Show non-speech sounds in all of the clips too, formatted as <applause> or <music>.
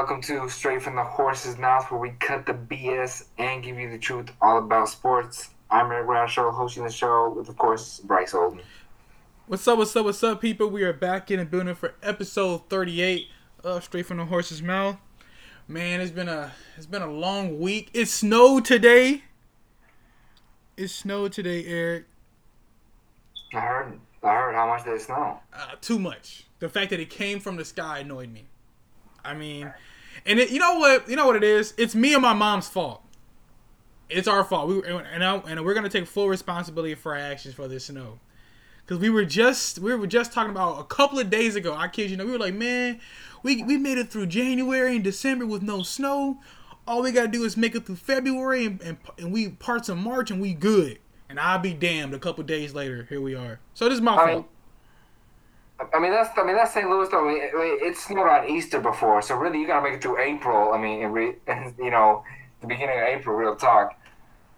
welcome to Straight from the Horse's Mouth, where we cut the BS and give you the truth all about sports. I'm Eric Bradshaw, hosting the show with, of course, Bryce Holden. What's up, what's up, what's up, people? We are back in the building for episode 38 of Straight from the Horse's Mouth. Man, it's been a it's been a long week. It snowed today. It snowed today, Eric. I heard. I heard. How much did it snow? Uh, too much. The fact that it came from the sky annoyed me. I mean, and it, you know what? You know what it is? It's me and my mom's fault. It's our fault. We and I, and we're gonna take full responsibility for our actions for this snow. Cause we were just we were just talking about a couple of days ago. I kid you know, we were like, man, we we made it through January and December with no snow. All we gotta do is make it through February and, and, and we parts of March and we good. And I'll be damned. A couple days later, here we are. So this is my I fault. mean, I mean that's I mean that's St. Louis though. I mean, it snowed on Easter before, so really you gotta make it through April. I mean, re, <laughs> you know, the beginning of April, real talk.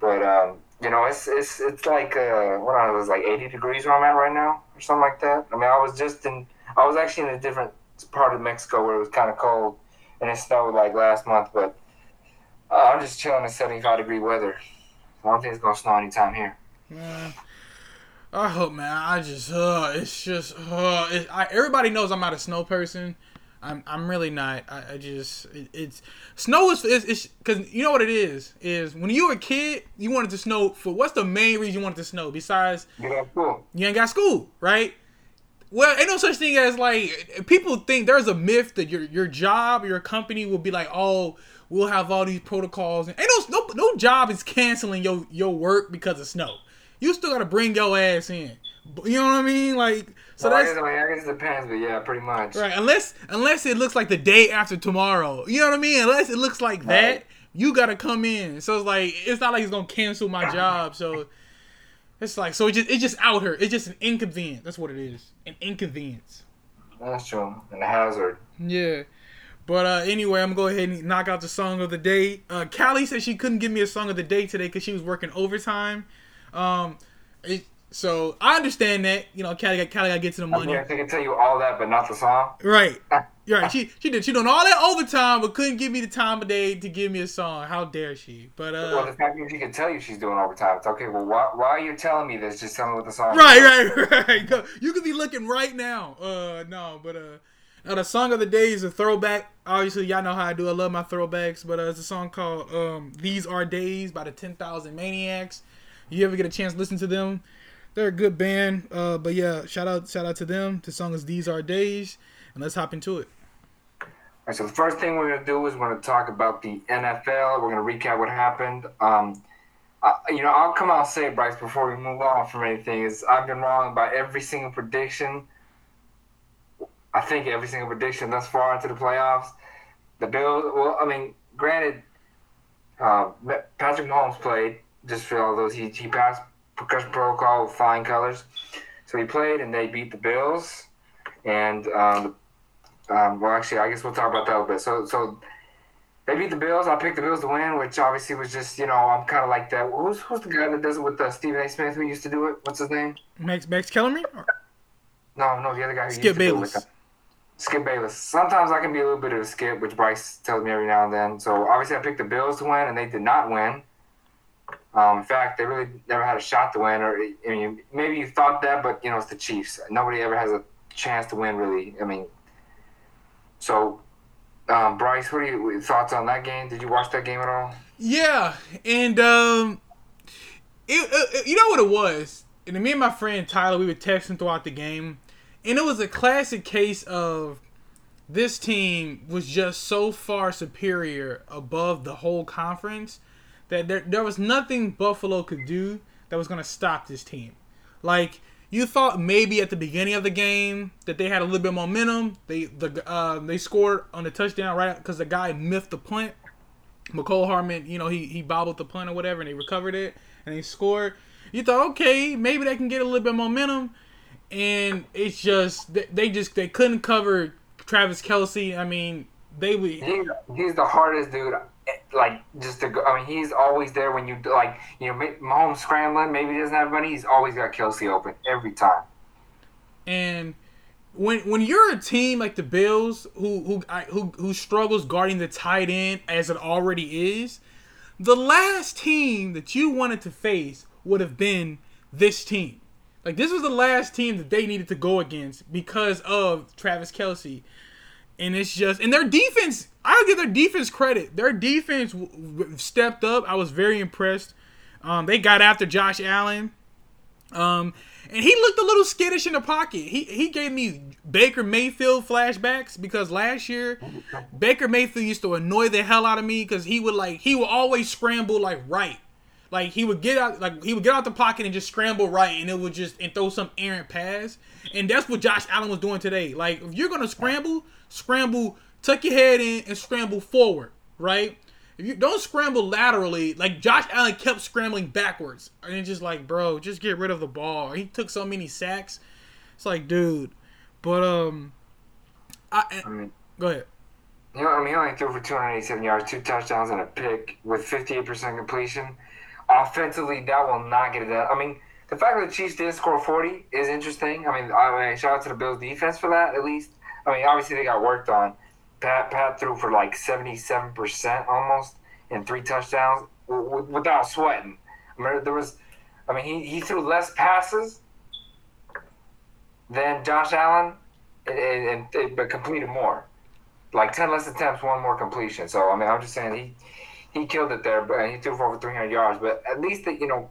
But um, you know, it's it's it's like uh, what I was like 80 degrees where I'm at right now, or something like that. I mean, I was just in, I was actually in a different part of Mexico where it was kind of cold, and it snowed like last month. But uh, I'm just chilling in 75 degree weather. I don't think it's gonna snow anytime here. Man, I hope, man. I just, uh, it's just, uh, it, I, everybody knows I'm not a snow person. I'm, I'm really not. I, I just, it, it's snow is, it's, it's, cause you know what it is. Is when you were a kid, you wanted to snow for what's the main reason you wanted to snow besides You you ain't got school, right? Well, ain't no such thing as like people think there's a myth that your your job, your company will be like, oh, we'll have all these protocols. And ain't no no, no job is canceling your your work because of snow. You still gotta bring your ass in. You know what I mean? Like so Well, I that's guess, I, mean, I guess it depends, but yeah, pretty much. right. Unless unless it looks like the day after tomorrow. You know what I mean? Unless it looks like that, Right. you gotta come in. So it's like it's not like he's gonna cancel my job. So it's like so it just it's just out here. It's just an inconvenience. That's what it is. An inconvenience. That's true. And the hazard. Yeah. But uh, anyway, I'm gonna go ahead and knock out the song of the day. Uh, Callie said she couldn't give me a song of the day today because she was working overtime. Um, it, so I understand that. You know, Callie got Callie got to get to the I money. I can tell you all that, but not the song. Right. <laughs> Right. She she did. She doing all that overtime, but couldn't give me the time of day to give me a song. How dare she? But uh, well, the fact that she can tell you she's doing overtime. It's okay. Well, why, why are you telling me this? Just tell me what the song. is. right, <laughs> right, right. You could be looking right now. Uh, no, but uh, now the song of the day is a throwback. Obviously, y'all know how I do. I love my throwbacks, but uh, it's a song called um, "These Are Days" by the Ten Thousand Maniacs. You ever get a chance to listen to them? They're a good band. Uh, but yeah, shout out, shout out to them. The song is "These Are Days," and let's hop into it. All right, so the first thing we're gonna do is we're gonna talk about the NFL. We're gonna recap what happened. Um, you know, I'll come out and say, Bryce, before we move on from anything, is I've been wrong about every single prediction. I think every single prediction thus far into the playoffs. The Bills. Well, I mean, granted, uh, Patrick Mahomes played just for all those he he passed concussion protocol with flying colors, so he played and they beat the Bills, and um, um, well, actually, I guess we'll talk about that a little bit. So, so they beat the Bills. I picked the Bills to win, which obviously was just, you know, I'm kind of like that. Who's who's the guy that does it with uh, Stephen A. Smith who used to do it? What's his name? Max Max Kellerman. No, no, the other guy who Skip used to do it Bayless. with them. Skip Bayless. Sometimes I can be a little bit of a skip, which Bryce tells me every now and then. So obviously, I picked the Bills to win, and they did not win. Um, in fact, they really never had a shot to win, or I mean, maybe you thought that, but you know, it's the Chiefs. Nobody ever has a chance to win, really. I mean, so um, Bryce, what are your thoughts on that game? Did you watch that game at all? Yeah, and um, it, it, you know what it was. And me and my friend Tyler, we were texting throughout the game, and it was a classic case of this team was just so far superior above the whole conference that there, there was nothing Buffalo could do that was going to stop this team. Like you thought maybe at the beginning of the game that they had a little bit of momentum. They the uh, they scored on the touchdown right because the guy miffed the punt. Mecole Hardman, you know, he he bobbled the punt or whatever, and they recovered it and they scored. You thought, okay, maybe they can get a little bit of momentum, and it's just they, just they couldn't cover Travis Kelce. I mean, they would. He's, he's the hardest dude. Like just to go, I mean, he's always there when you like, you know, Mahomes scrambling. Maybe he doesn't have money. He's always got Kelce open every time. and when when you're a team like the Bills who who who who struggles guarding the tight end as it already is, the last team that you wanted to face would have been this team. Like this was the last team that they needed to go against because of Travis Kelce, and it's just and their defense. I'll give their defense credit. Their defense stepped up. I was very impressed. Um, they got after Josh Allen. Um, and he looked a little skittish in the pocket. He he gave me Baker Mayfield flashbacks because last year Baker Mayfield used to annoy the hell out of me because he would like he would always scramble like right. Like he would get out like he would get out the pocket and just scramble right and it would just and throw some errant pass. And that's what Josh Allen was doing today. Like if you're gonna scramble, scramble, tuck your head in and scramble forward, right? If you don't scramble laterally, like Josh Allen kept scrambling backwards, and it's just like, bro, just get rid of the ball. He took so many sacks. It's like, dude. But um, I, I mean, go ahead. You know, I mean, he only threw for 287 yards, two touchdowns, and a pick with 58% completion. Offensively, that will not get it done. I mean, the fact that the Chiefs didn't score 40 is interesting. I mean, I mean, shout out to the Bills defense for that, at least. I mean, obviously they got worked on. Pat Pat threw for like 77% almost and three touchdowns without sweating. I mean, there was, I mean, he, he threw less passes than Josh Allen and, and, and but completed more. Like 10 less attempts, one more completion. So, I mean, I'm just saying he he killed it there, but he threw for over 300 yards. But at least, the, you know,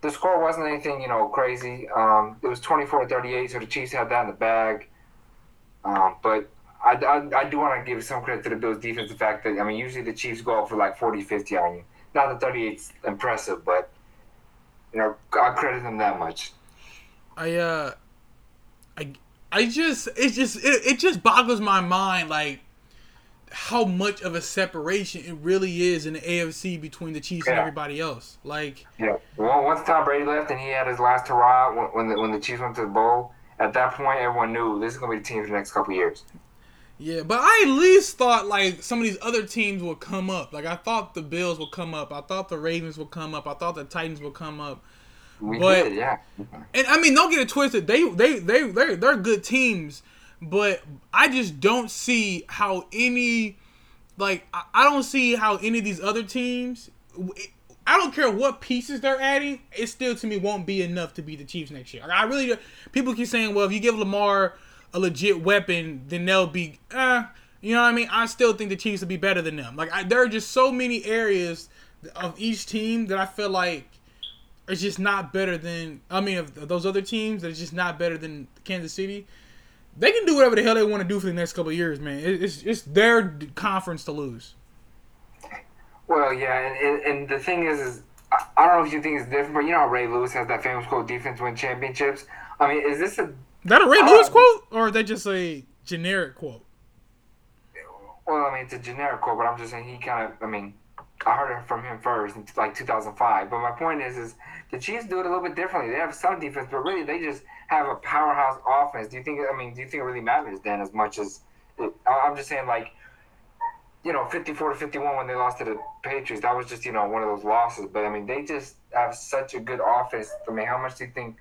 the score wasn't anything, you know, crazy. Um, it was 24 38, so the Chiefs had that in the bag. Um, but I, I, I do want to give some credit to the Bills' defense. The fact that, I mean, usually the Chiefs go for like 40, 50 on you. Not that 38's impressive, but, you know, I credit them that much. I uh, I I just it just it, it just boggles my mind like how much of a separation it really is in the AFC between the Chiefs and everybody else. Like Yeah. Well, once Tom Brady left and he had his last hurrah when, when, the, when the Chiefs went to the bowl, at that point, everyone knew this is going to be the team for the next couple years. Yeah, but I at least thought like some of these other teams would come up. Like I thought the Bills would come up. I thought the Ravens would come up. I thought the Titans would come up. We But- did, yeah. And I mean, don't get it twisted. They they they they they're good teams, but I just don't see how any like I- don't see how any of these other teams. I don't care what pieces they're adding. It still to me won't be enough to beat the Chiefs next year. I really people keep saying, well, if you give Lamar a legit weapon, then they'll be. Uh, you know what I mean? I still think the Chiefs will be better than them. Like I, there are just so many areas of each team that I feel like it's just not better than I mean of those other teams that it's just not better than Kansas City. They can do whatever the hell they want to do for the next couple of years, man. It's it's their conference to lose. Well, yeah, and, and, and the thing is, is I, don't know if you think it's different, but you know how Ray Lewis has that famous quote, defense win championships? I mean, is this a. That a Ray Lewis Um, quote or is that just a generic quote? Well, I mean, it's a generic quote, but I'm just saying he kind of. I mean, I heard it from him first in like 2005. But my point is, is the Chiefs do it a little bit differently. They have some defense, but really they just have a powerhouse offense. Do you think? I mean, do you think it really matters then as much as? It, I'm just saying, like, you know, 54 to 51 when they lost to the Patriots. That was just you know one of those losses. But I mean, they just have such a good offense. I mean, how much do you think?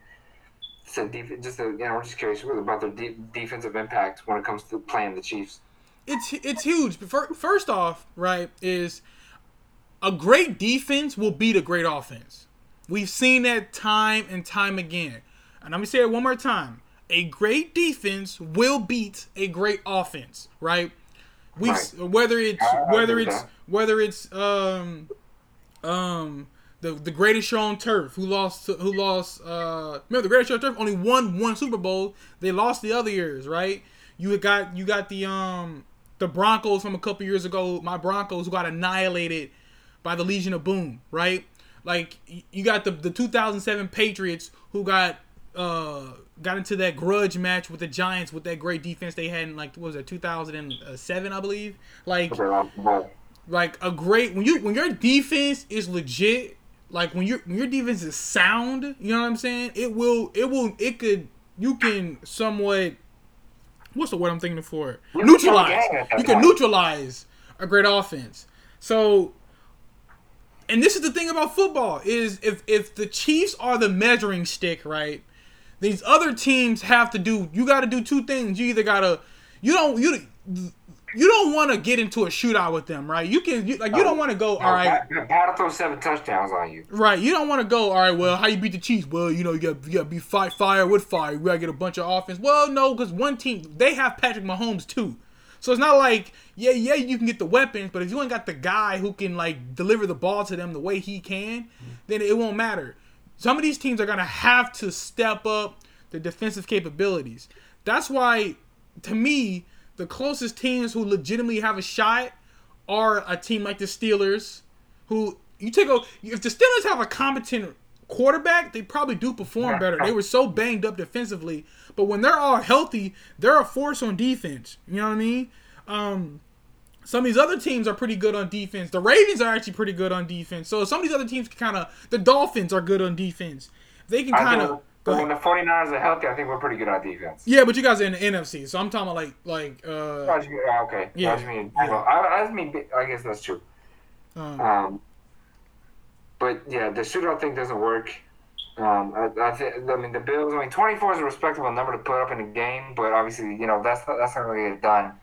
Def- just a, you know, I'm just curious about their de- defensive impact when it comes to playing the Chiefs. It's it's huge. First off, right, is a great defense will beat a great offense. We've seen that time and time again. And let me say it one more time. A great defense will beat a great offense, right? We Right. whether it's whether it's whether it's um um the the greatest show on turf who lost to, who lost uh remember the greatest show on turf only won one Super Bowl. They lost the other years, right? You got you got the um the Broncos from a couple years ago, my Broncos who got annihilated by the Legion of Boom, right? Like you got the the 2007 Patriots who got uh got into that grudge match with the Giants with that great defense they had in like what was it 2007 I believe. Like like a great when you when your defense is legit, like when your when your defense is sound, you know what I'm saying? It will it will it could you can somewhat what's the word I'm thinking for? Neutralize. gang at that You can neutralize a great offense. So and this is the thing about football is if if the Chiefs are the measuring stick, right? these other teams have to do. You got to do two things. You either gotta you don't you you don't want to get into a shootout with them, right? You can you, like you don't want to go. all right, Pat throw seven touchdowns on you. Right, you don't want to go. All right, well, how you beat the Chiefs? Well, you know you got you got to be fight fire with fire. We gotta get a bunch of offense. Well, no, because one team they have Patrick Mahomes too. So it's not like yeah yeah you can get the weapons, but if you ain't got the guy who can like deliver the ball to them the way he can, then it won't matter. Some of these teams are gonna have to step up the defensive capabilities. That's why, to me, the closest teams who legitimately have a shot are a team like the Steelers, who you take a if the Steelers have a competent quarterback, they probably do perform better. They were so banged up defensively, but when they're all healthy, they're a force on defense. You know what I mean? Um, some of these other teams are pretty good on defense. The Ravens are actually pretty good on defense. So some of these other teams can kind of the Dolphins are good on defense. They can kind of but when the 49ers are healthy, I think we're pretty good on defense. Yeah, but you guys are in the NFC, so I'm talking about like like. Uh, oh, okay. Yeah. I mean, yeah. I, I mean, I guess that's true. Um, um, but yeah, the shootout thing doesn't work. Um, I, I think. I mean, the Bills. I mean, 24 is a respectable number to put up in a game, but obviously, you know, that's that's not going to get done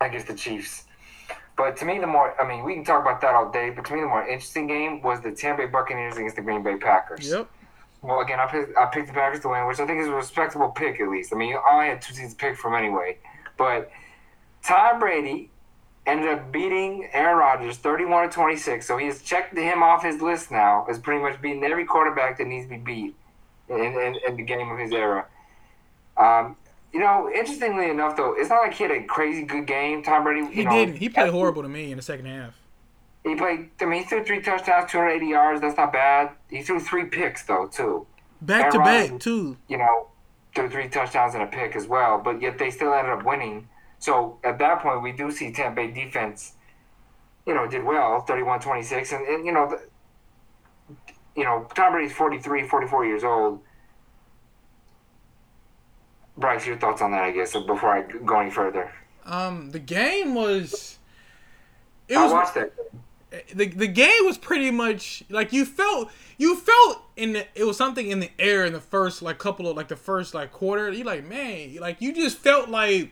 against the Chiefs. But to me, the more I mean, we can talk about that all day. But to me, the more interesting game was the Tampa Bay Buccaneers against the Green Bay Packers. Yep. Well, again, I picked, I picked the Packers to win, which I think is a respectable pick at least. I mean, I only had two teams to pick from anyway. But Tom Brady ended up beating Aaron Rodgers 31 to 26. So he has checked him off his list now as pretty much beating every quarterback that needs to be beat in, in, in the game of his era. Um, you know, interestingly enough, though, it's not like he had a crazy good game. Tom Brady. He know, didn't. He played horrible to me in the second half. He played. I mean, he threw three touchdowns, 280 yards. That's not bad. He threw three picks though too. Back to back too. You know, threw three touchdowns and a pick as well. But yet they still ended up winning. So at that point, we do see Tampa Bay defense. You know, did well, 31-26. and, and you know, the, you know, Tom Brady's 43, 44 years old. Bryce, your thoughts on that? I guess before I go any further. Um, the game was. It I was, watched it the the game was pretty much like you felt you felt in the, it was something in the air in the first like couple of like the first like quarter. You like man, like you just felt like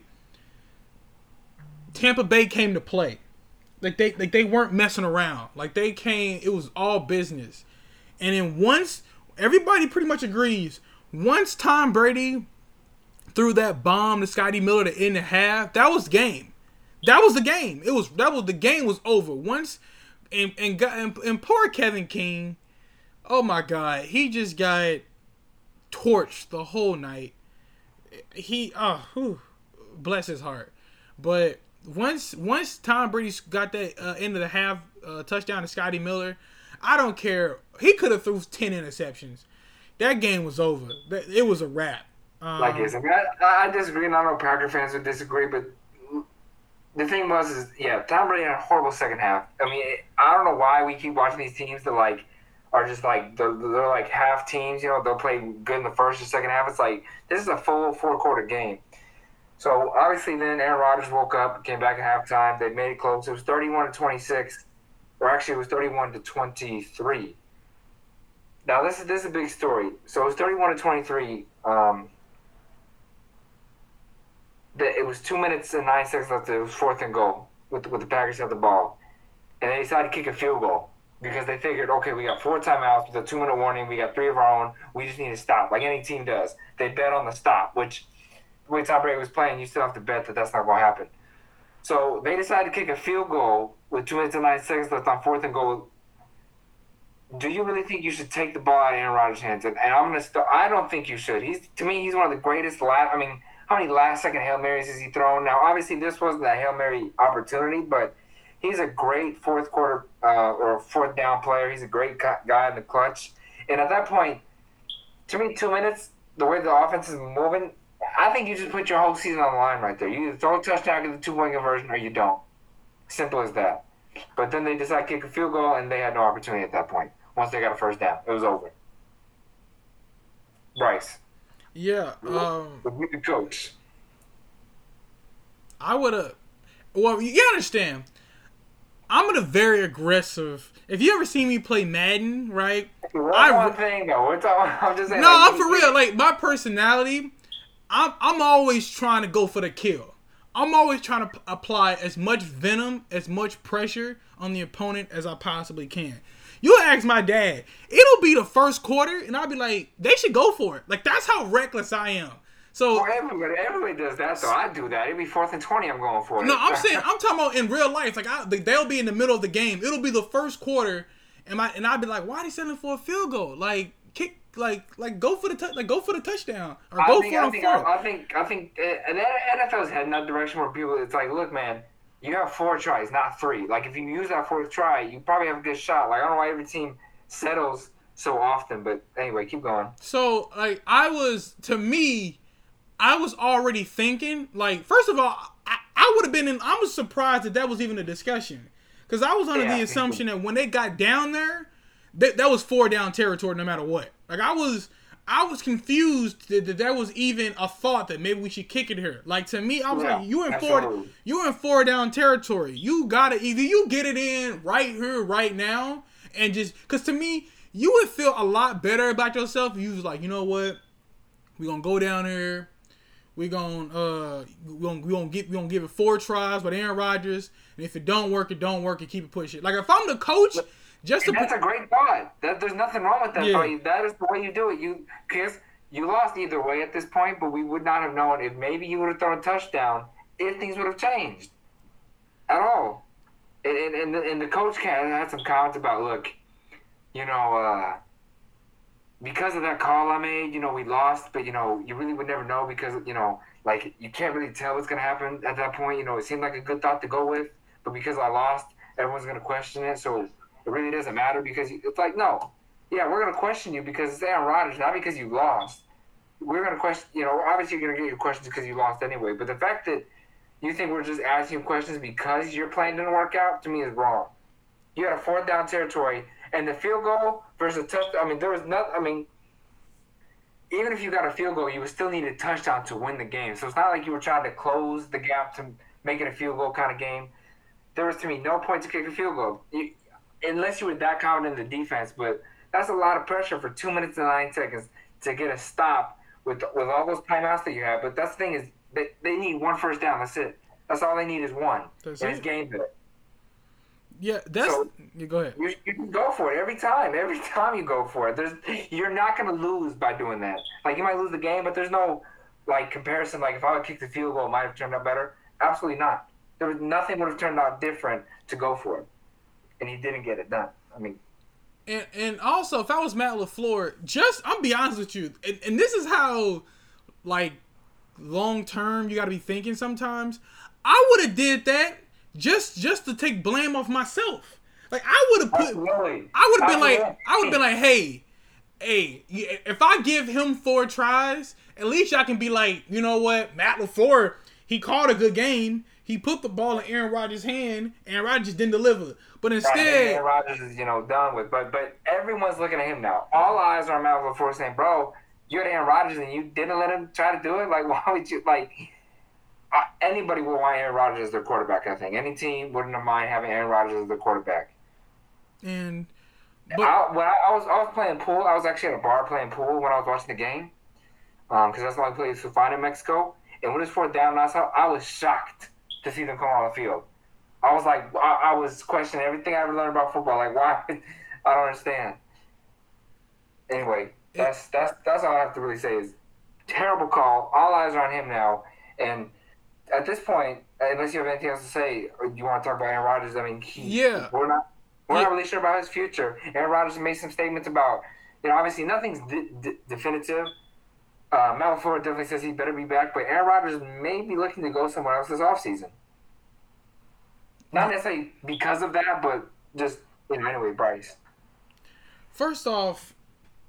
Tampa Bay came to play. Like they like they weren't messing around. Like they came, it was all business. And then once everybody pretty much agrees, once Tom Brady threw that bomb to Scotty Miller to end the half, that was game. That was the game. It was that was the game was over. Once and and, got, and and poor Kevin King, oh my God, he just got torched the whole night. He oh, bless his heart. But once once Tom Brady got that uh, end of the half uh, touchdown to Scotty Miller, I don't care. He could have threw ten interceptions. That game was over. It was a wrap. Um, like I, I, I disagree, and I know Packer fans would disagree, but the thing was is yeah, Tom Brady had a horrible second half. I mean, I don't know why we keep watching these teams that like are just like they're, they're like half teams. You know, they'll play good in the first or second half. It's like this is a full four quarter game. So obviously, then Aaron Rodgers woke up, came back at halftime. They made it close. It was thirty-one to twenty-six, or actually, it was thirty-one to twenty-three. Now this is this is a big story. So it was thirty-one to twenty-three. Um, it was two minutes and nine seconds left. It was fourth and goal with with the Packers had the ball, and they decided to kick a field goal because they figured, okay, we got four timeouts with a two minute warning. We got three of our own. We just need to stop, like any team does. They bet on the stop, which way Tom Brady was playing, you still have to bet that that's not going to happen. So they decided to kick a field goal with two minutes and nine seconds left on fourth and goal. Do you really think you should take the ball out of Aaron Rodgers' hands? And, and I'm gonna. St- I don't think you should. He's to me, he's one of the greatest. La- I mean, how many last second Hail Marys has he thrown? Now, obviously, this wasn't a Hail Mary opportunity, but he's a great fourth quarter uh, or fourth down player. He's a great guy in the clutch. And at that point, to me, two minutes, the way the offense is moving, I think you just put your whole season on the line right there. You either throw a touchdown, get the two point conversion, or you don't. Simple as that. But then they decided to kick a field goal, and they had no opportunity at that point. Once they got a first down, it was over. Bryce. Yeah. Um, the coach. I would have. Well, you understand. I'm a very aggressive. If you ever see me play Madden, right? One I thing though. We're talking, I'm just saying. No, like, I'm for real. Like my personality, I'm I'm always trying to go for the kill. I'm always trying to p- apply as much venom, as much pressure on the opponent as I possibly can. You ask my dad, it'll be the first quarter, and I'll be like, they should go for it. Like that's how reckless I am. So Well, everybody, everybody does that though. I do that. It'd be fourth and twenty. I'm going for it. no, I'm saying I'm talking about in real life. Like I, they- they'll be in the middle of the game. It'll be the first quarter, and I and I'll be like, why are they settling for a field goal? Like kick, like like go for the touch, like go for the touchdown or I go think, for I a think, fourth. I think, I think, uh, the NFL's heading that direction where people, it's like, look, man, you have four tries, not three. Like, if you use that fourth try, you probably have a good shot. Like, I don't know why every team settles so often, but anyway, keep going. So like I was to me, I was already thinking like first of all, I, I would have been in. I was surprised that that was even a discussion because I was under Yeah, the assumption that when they got down there, that that was four down territory no matter what. Like I was. I was confused that, that there was even a thought that maybe we should kick it here. Like to me, I was Yeah, like, "You in four, you in four down territory. You gotta either you get it in right here, right now, and just because to me, you would feel a lot better about yourself if you was like, you know what, we gonna go down here, we gonna uh, we gonna we gonna get we gonna give it four tries with Aaron Rodgers, and if it don't work, it don't work, and keep it pushing. Like if I'm the coach, just And that's put, a great thought. That, there's nothing wrong with that Yeah. thought. That is the way you do it. You, because you lost either way at this point, but we would not have known if maybe you would have thrown a touchdown if things would have changed at all. And, and, and, the, and the coach can had some comments about, look, you know, uh, because of that call I made, you know, we lost, but you know, you really would never know because you know, like you can't really tell what's gonna happen at that point. You know, it seemed like a good thought to go with, but because I lost, everyone's gonna question it. So it really doesn't matter because you- it's like no, yeah, we're gonna question you because it's Aaron Rodgers, not because you lost. We're gonna question, you know, obviously you're gonna get your questions because you lost anyway. But the fact that you think we're just asking questions because your plan didn't work out to me is wrong. You had a fourth down territory, and the field goal versus touch. I mean, there was nothing. I mean, even if you got a field goal, you would still need a touchdown to win the game. So it's not like you were trying to close the gap to make it a field goal kind of game. There was to me no point to kick a field goal, you, unless you were that confident in the defense. But that's a lot of pressure for two minutes and nine seconds to get a stop with with all those timeouts that you have. But that's the thing is they, they need one first down. That's it. That's all they need is one. That's and it's game yeah, that's So- you go ahead. You, you can go for it every time. Every <laughs> time you go for it, there's you're not gonna lose by doing that. Like you might lose the game, but there's no like comparison. Like if I would kick the field goal, it might have turned out better. Absolutely not. There was nothing would have turned out different to go for it, and he didn't get it done. I mean, And and also, if I was Matt LaFleur, just I'm be honest with you, and, and this is how like long term you got to be thinking. Sometimes I would have did that just just to take blame off myself. Like I would have put, absolutely. I would have been like, I would have been like, hey, hey, if I give him four tries, at least y'all can be like, you know what, Matt LaFleur, he called a good game. He put the ball in Aaron Rodgers' hand, and Rodgers didn't deliver. But instead, Aaron Rodgers is you know done with, but but everyone's looking at him now. All eyes are on Matt LaFleur saying, "Bro, you had Aaron Rodgers and you didn't let him try to do it. Like, <laughs> why would you like?" Uh, anybody would want Aaron Rodgers as their quarterback. I think any team wouldn't have mind having Aaron Rodgers as their quarterback. and but I, when I, I was I was playing pool, I was actually at a bar playing pool when I was watching the game, because that's the only place to find in Mexico. And when it was fourth down, I saw, I was shocked to see them come on the field. I was like, I, I was questioning everything I ever learned about football. Like, why? <laughs> I don't understand. Anyway, that's that's that's all I have to really say is terrible call. All eyes are on him now, and at this point, unless you have anything else to say, or you want to talk about Aaron Rodgers, I mean, he, Yeah. we're not we're Yeah. not really sure about his future. Aaron Rodgers made some statements about, you know, obviously nothing's de- de- definitive. Uh, Matt LaFleur definitely says he better be back, but Aaron Rodgers may be looking to go somewhere else this offseason. Not necessarily because of that, but just in know, anyway, Bryce. First off,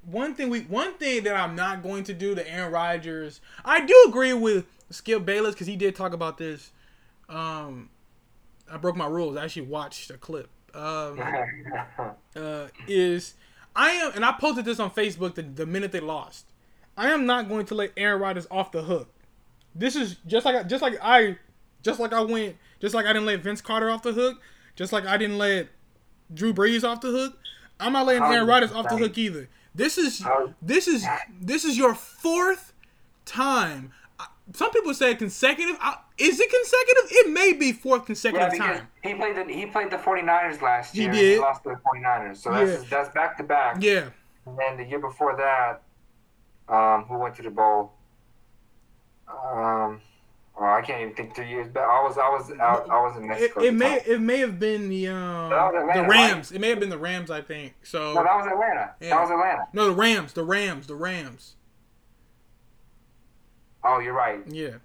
one thing we one thing that I'm not going to do to Aaron Rodgers, I do agree with Skip Bayless because he did talk about this. Um, I broke my rules. I actually watched a clip. Um, <laughs> uh, is I am, and I posted this on Facebook the, the minute they lost. I am not going to let Aaron Rodgers off the hook. This is just like just like I, just like I went, just like I didn't let Vince Carter off the hook. Just like I didn't let Drew Brees off the hook, I'm not letting Aaron Rodgers off the hook either. This is this is this is your fourth time. Some people say consecutive. Is it consecutive? It may be fourth consecutive yeah, time. He played the he played the 49ers last year. He did. He lost to the 49ers. So that's yeah. that's back to back. Yeah. And then the year before that, um, who went to the bowl? Um, oh, I can't even think two years back. I was I was out, I was in Mexico. It, it may it may have been the um, Atlanta, the Rams. Right? It may have been the Rams. I think so. No, that was Atlanta. Yeah. That was Atlanta. No, the Rams. The Rams. The Rams. Oh, you're right. Yeah.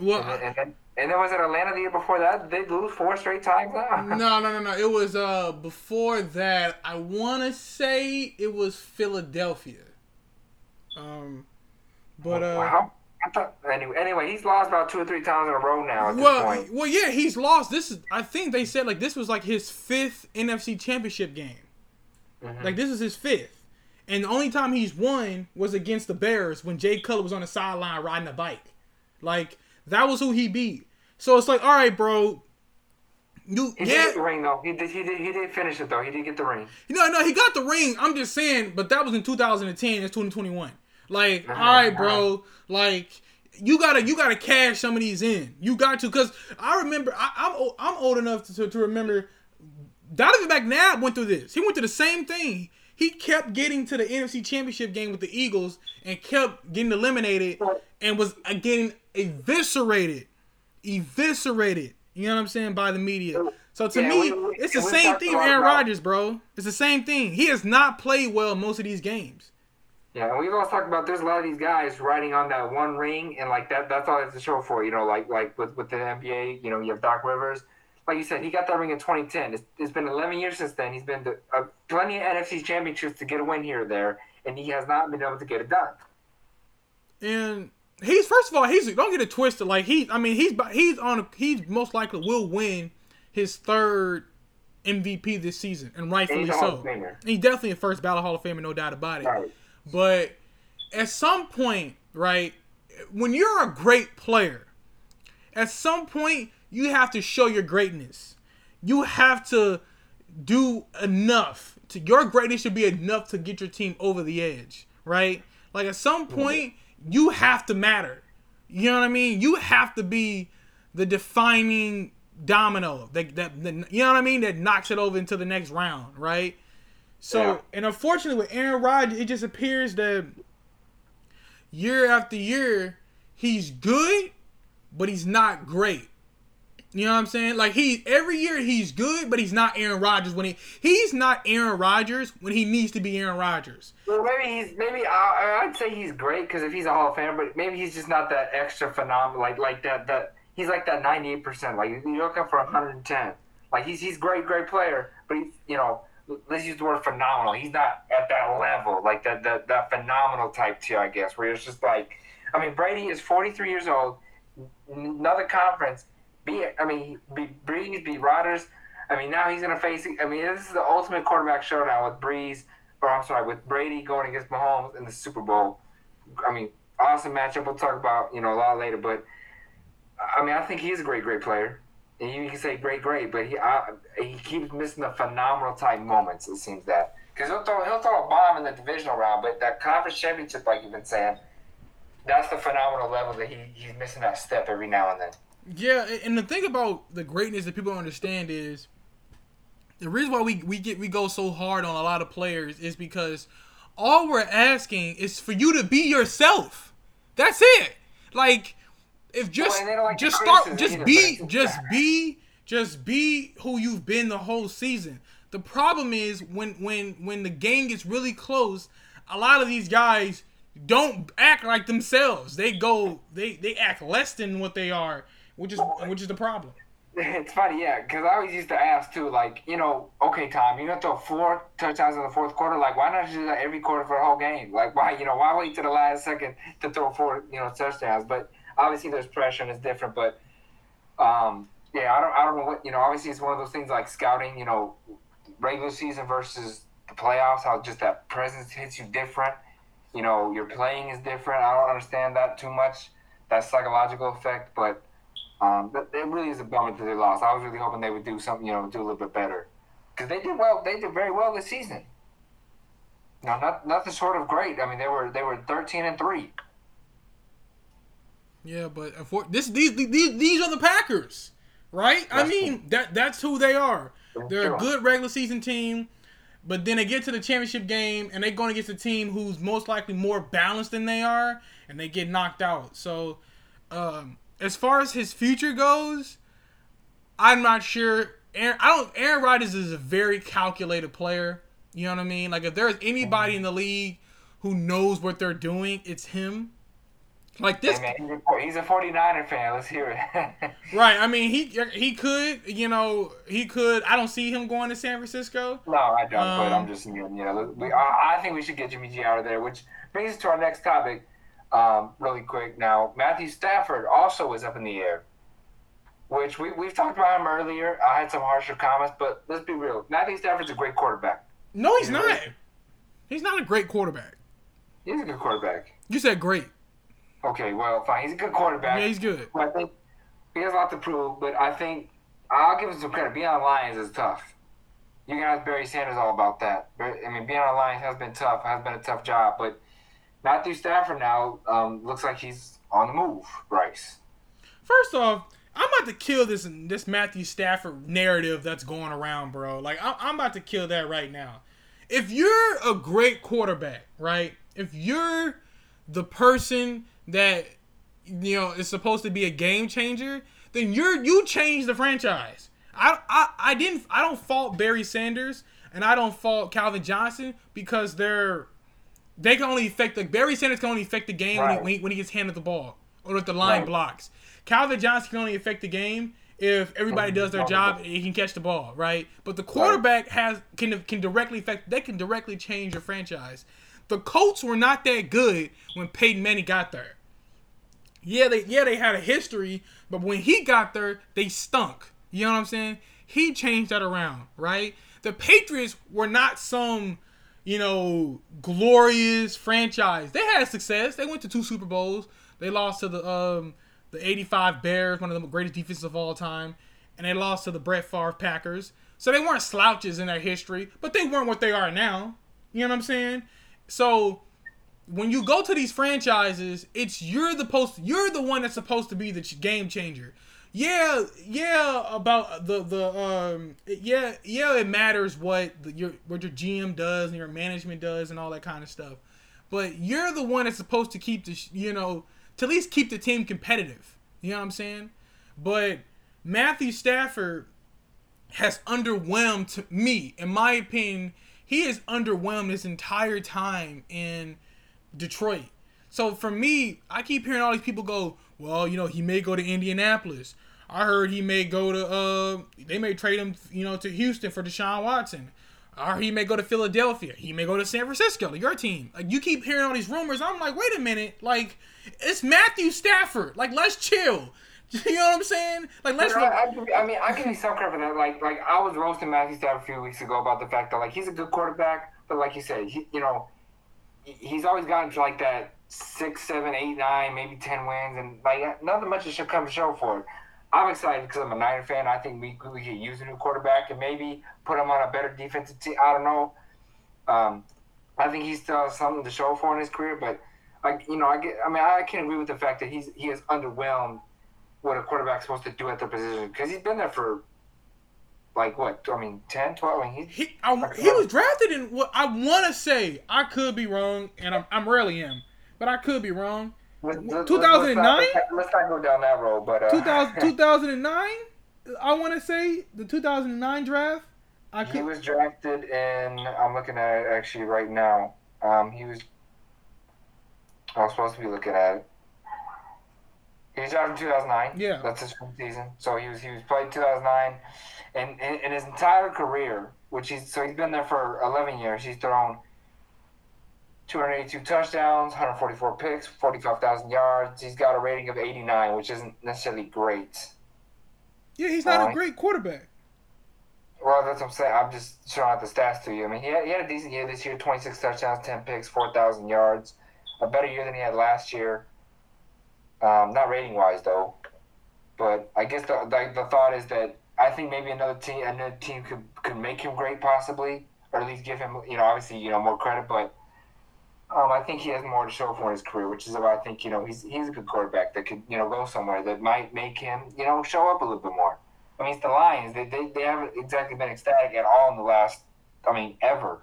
Well, and then, and then, and then was it Atlanta the year before that? Did they lose four straight times now? <laughs> no, no, no, no. It was uh before that. I want to say it was Philadelphia. Um, but uh. Wow. Thought, anyway, anyway, he's lost about two or three times in a row now. well, well, yeah, he's lost. This is, I think they said like this was like his fifth NFC Championship game. Mm-hmm. Like this is his fifth. And the only time he's won was against the Bears when Jay Cutler was on the sideline riding a bike. Like that was who he beat. So it's like, all right, bro. You he yeah. the ring though. He did. He did. He did finish it though. He did get the ring. No, no, he got the ring. I'm just saying, but that was in 2010. It's 2021. Like, all right, bro. Like, you gotta you gotta cash some of these in. You got to, cause I remember I, am I'm, I'm old enough to, to remember. Donovan McNabb went through this. He went through the same thing he kept getting to the NFC Championship game with the Eagles and kept getting eliminated and was uh, getting eviscerated, eviscerated. You know what I'm saying by the media. So to yeah, me, we, it's the same thing with Aaron Rodgers, bro. It's the same thing. He has not played well most of these games. Yeah, and we've always talked about there's a lot of these guys riding on that one ring, and like that that's all have to show for. You know, like like with with the NBA, you know, you have Doc Rivers like you said, he got that ring in 2010. It's, it's been 11 years since then. He's been to uh, plenty of NFC championships to get a win here or there, and he has not been able to get it done. And he's first of all, he's don't get it twisted. Like he, I mean, he's he's on. A, he's most likely will win his third MVP this season, and rightfully and so. He's definitely a first ballot Hall of Famer, no doubt about it. Right. But at some point, right, when you're a great player, at some point you have to show your greatness. You have to do enough. To your greatness should be enough to get your team over the edge, right? Like at some point, you have to matter. You know what I mean? You have to be the defining domino that, that, that you know what I mean that knocks it over into the next round, right? So, yeah. and unfortunately with Aaron Rodgers, it just appears that year after year he's good, but he's not great. You know what I'm saying? Like he every year he's good, but he's not Aaron Rodgers when he he's not Aaron Rodgers when he needs to be Aaron Rodgers. Well, maybe he's maybe I, I'd say he's great because if he's a Hall of Famer, but maybe he's just not that extra phenomenal like like that that he's like that 98 percent. Like you're looking for 110. Like he's he's great great player, but he's you know let's use the word phenomenal. He's not at that level like that that that phenomenal type too. I guess where it's just like I mean Brady is 43 years old, another conference Be I mean, beat Brees, beat Rodgers. I mean, now he's to face. I mean, this is the ultimate quarterback showdown with Brees, or I'm sorry, with Brady going against Mahomes in the Super Bowl. I mean, awesome matchup. We'll talk about you know a lot later, but I mean, I think he's a great, great player. You can say great, great, but he I, he keeps missing the phenomenal type moments. It seems that because he'll throw he'll throw a bomb in the divisional round, but that conference championship, like you've been saying, that's the phenomenal level that he, he's missing that step every now and then. Yeah, and the thing about the greatness that people don't understand is the reason why we, we get we go so hard on a lot of players is because all we're asking is for you to be yourself. That's it. Like if just well, like just start just be just be just be who you've been the whole season. The problem is when when when the game gets really close, a lot of these guys don't act like themselves. They go they they act less than what they are which is which is the problem. <laughs> It's funny, yeah, because I always used to ask too, like, you know, okay, Tom, you're gonna throw four touchdowns in the fourth quarter. Like, why not do that every quarter for the whole game? Like, why, you know, why wait to the last second to throw four, you know, touchdowns? But obviously, there's pressure and it's different. But um, yeah, I don't, I don't know what, you know, obviously, it's one of those things like scouting. You know, regular season versus the playoffs, how just that presence hits you different. You know, your playing is different. I don't understand that too much, that psychological effect, but Um, it really is a bummer that they lost. I was really hoping they would do something, you know, do a little bit better, because they did well. They did very well this season. No, not nothing short of great. I mean, they were they were thirteen and three. Yeah, but this these these these are the Packers, right? That's I mean cool. that that's who they are. They're a good regular season team, but then they get to the championship game and they're going against a team who's most likely more balanced than they are, and they get knocked out. So, um, as far as his future goes, I'm not sure. Aaron, I don't. Aaron Rodgers is a very calculated player. You know what I mean? Like if there's anybody in the league who knows what they're doing, it's him. Like this, hey man, he's a 49er fan. Let's hear it. <laughs> right. I mean, he he could, you know, he could. I don't see him going to San Francisco. No, I don't. Um, but I'm um, just, you know, we, I, I, think we should get Jimmy G out of there. Which brings us to our next topic, um, really quick. Now, Matthew Stafford also is up in the air, which we we've talked about him earlier. I had some harsher comments, but let's be real. Matthew Stafford's a great quarterback. No, he's, he's not. He's not a great quarterback. He's a good quarterback. You said great. Okay, well, fine. He's a good quarterback. Yeah, he's good. But I think he has a lot to prove. But I think I'll give him some credit. Being on Lions is tough. You can ask Barry Sanders all about that. I mean, being on Lions has been tough. Has been a tough job. But Matthew Stafford now um, looks like he's on the move. Bryce. First off, I'm about to kill this this Matthew Stafford narrative that's going around, bro. Like I'm, I'm about to kill that right now. If you're a great quarterback, right? If you're the person that you know is supposed to be a game changer, then you're you change the franchise. I, I I didn't I don't fault Barry Sanders and I don't fault Calvin Johnson because they're they can only affect the Barry Sanders can only affect the game right. when, he, when he gets handed the ball or if the line right. blocks. Calvin Johnson can only affect the game if everybody does their job and he can catch the ball, right? But the quarterback has can can directly affect they can directly change your franchise. The Colts were not that good when Peyton Manning got there. Yeah, they yeah they had a history, but when he got there, they stunk. You know what I'm saying? He changed that around, right? The Patriots were not some, you know, glorious franchise. They had success. They went to two Super Bowls. They lost to the um the 85 Bears, one of the greatest defenses of all time, and they lost to the Brett Favre Packers. So they weren't slouches in their history, but they weren't what they are now. You know what I'm saying? So when you go to these franchises, it's you're the post you're the one that's supposed to be the game changer. Yeah, yeah, about the the um yeah, yeah, it matters what the, your what your GM does and your management does and all that kind of stuff. But you're the one that's supposed to keep the you know to at least keep the team competitive. You know what I'm saying? But Matthew Stafford has underwhelmed me, in my opinion. He has underwhelmed this entire time in Detroit. So for me, I keep hearing all these people go, well, you know, he may go to Indianapolis. I heard he may go to uh they may trade him, you know, to Houston for Deshaun Watson. Or he may go to Philadelphia. He may go to San Francisco, to your team. Like you keep hearing all these rumors. I'm like, wait a minute. Like, it's Matthew Stafford. Like, let's chill. <laughs> You know what I'm saying? Like, let's. I, I, I, mean, I can be some credit for that. Like, like I was roasting Matthew Stafford a few weeks ago about the fact that like he's a good quarterback, but like you said, he, you know, he's always gotten to like that six, seven, eight, nine, maybe ten wins, and like nothing much should come to show for it. I'm excited because I'm a Niner fan. I think we we could use a new quarterback and maybe put him on a better defensive team. I don't know. Um, I think he still something to show for in his career, but like you know, I get. I mean, I can agree with the fact that he's he has underwhelmed what a quarterback's supposed to do at the position because he's been there for like what? I mean, 10, 12? I mean, he he, I, he was drafted in what I want to say. I could be wrong, and I'm, I'm rarely am, but I could be wrong. 2009? Let's, let's, not go down that road, but uh, <laughs> 2000, 2009. I want to say the 2009 draft. I could, he was drafted in. I'm looking at it actually right now. Um, he was. I was supposed to be looking at it. He was drafted in 2009. Yeah, that's his first season. So he was he was played 2009, and in, in his entire career, which he's so he's been there for 11 years. He's thrown 282 touchdowns, 144 picks, 45,000 yards. He's got a rating of 89, which isn't necessarily great. Yeah, he's not uh, a great quarterback. Well, that's what I'm saying. I'm just showing out the stats to you. I mean, he had, he had a decent year this year 26 touchdowns, 10 picks, 4,000 yards. A better year than he had last year. Um, not rating wise, though. But I guess the, the the thought is that I think maybe another team another team could could make him great possibly, or at least give him you know obviously you know more credit. But um, I think he has more to show for his career, which is why I think you know he's he's a good quarterback that could you know go somewhere that might make him you know show up a little bit more. I mean, it's the Lions. They, they, they haven't exactly been ecstatic at all in the last, I mean, ever,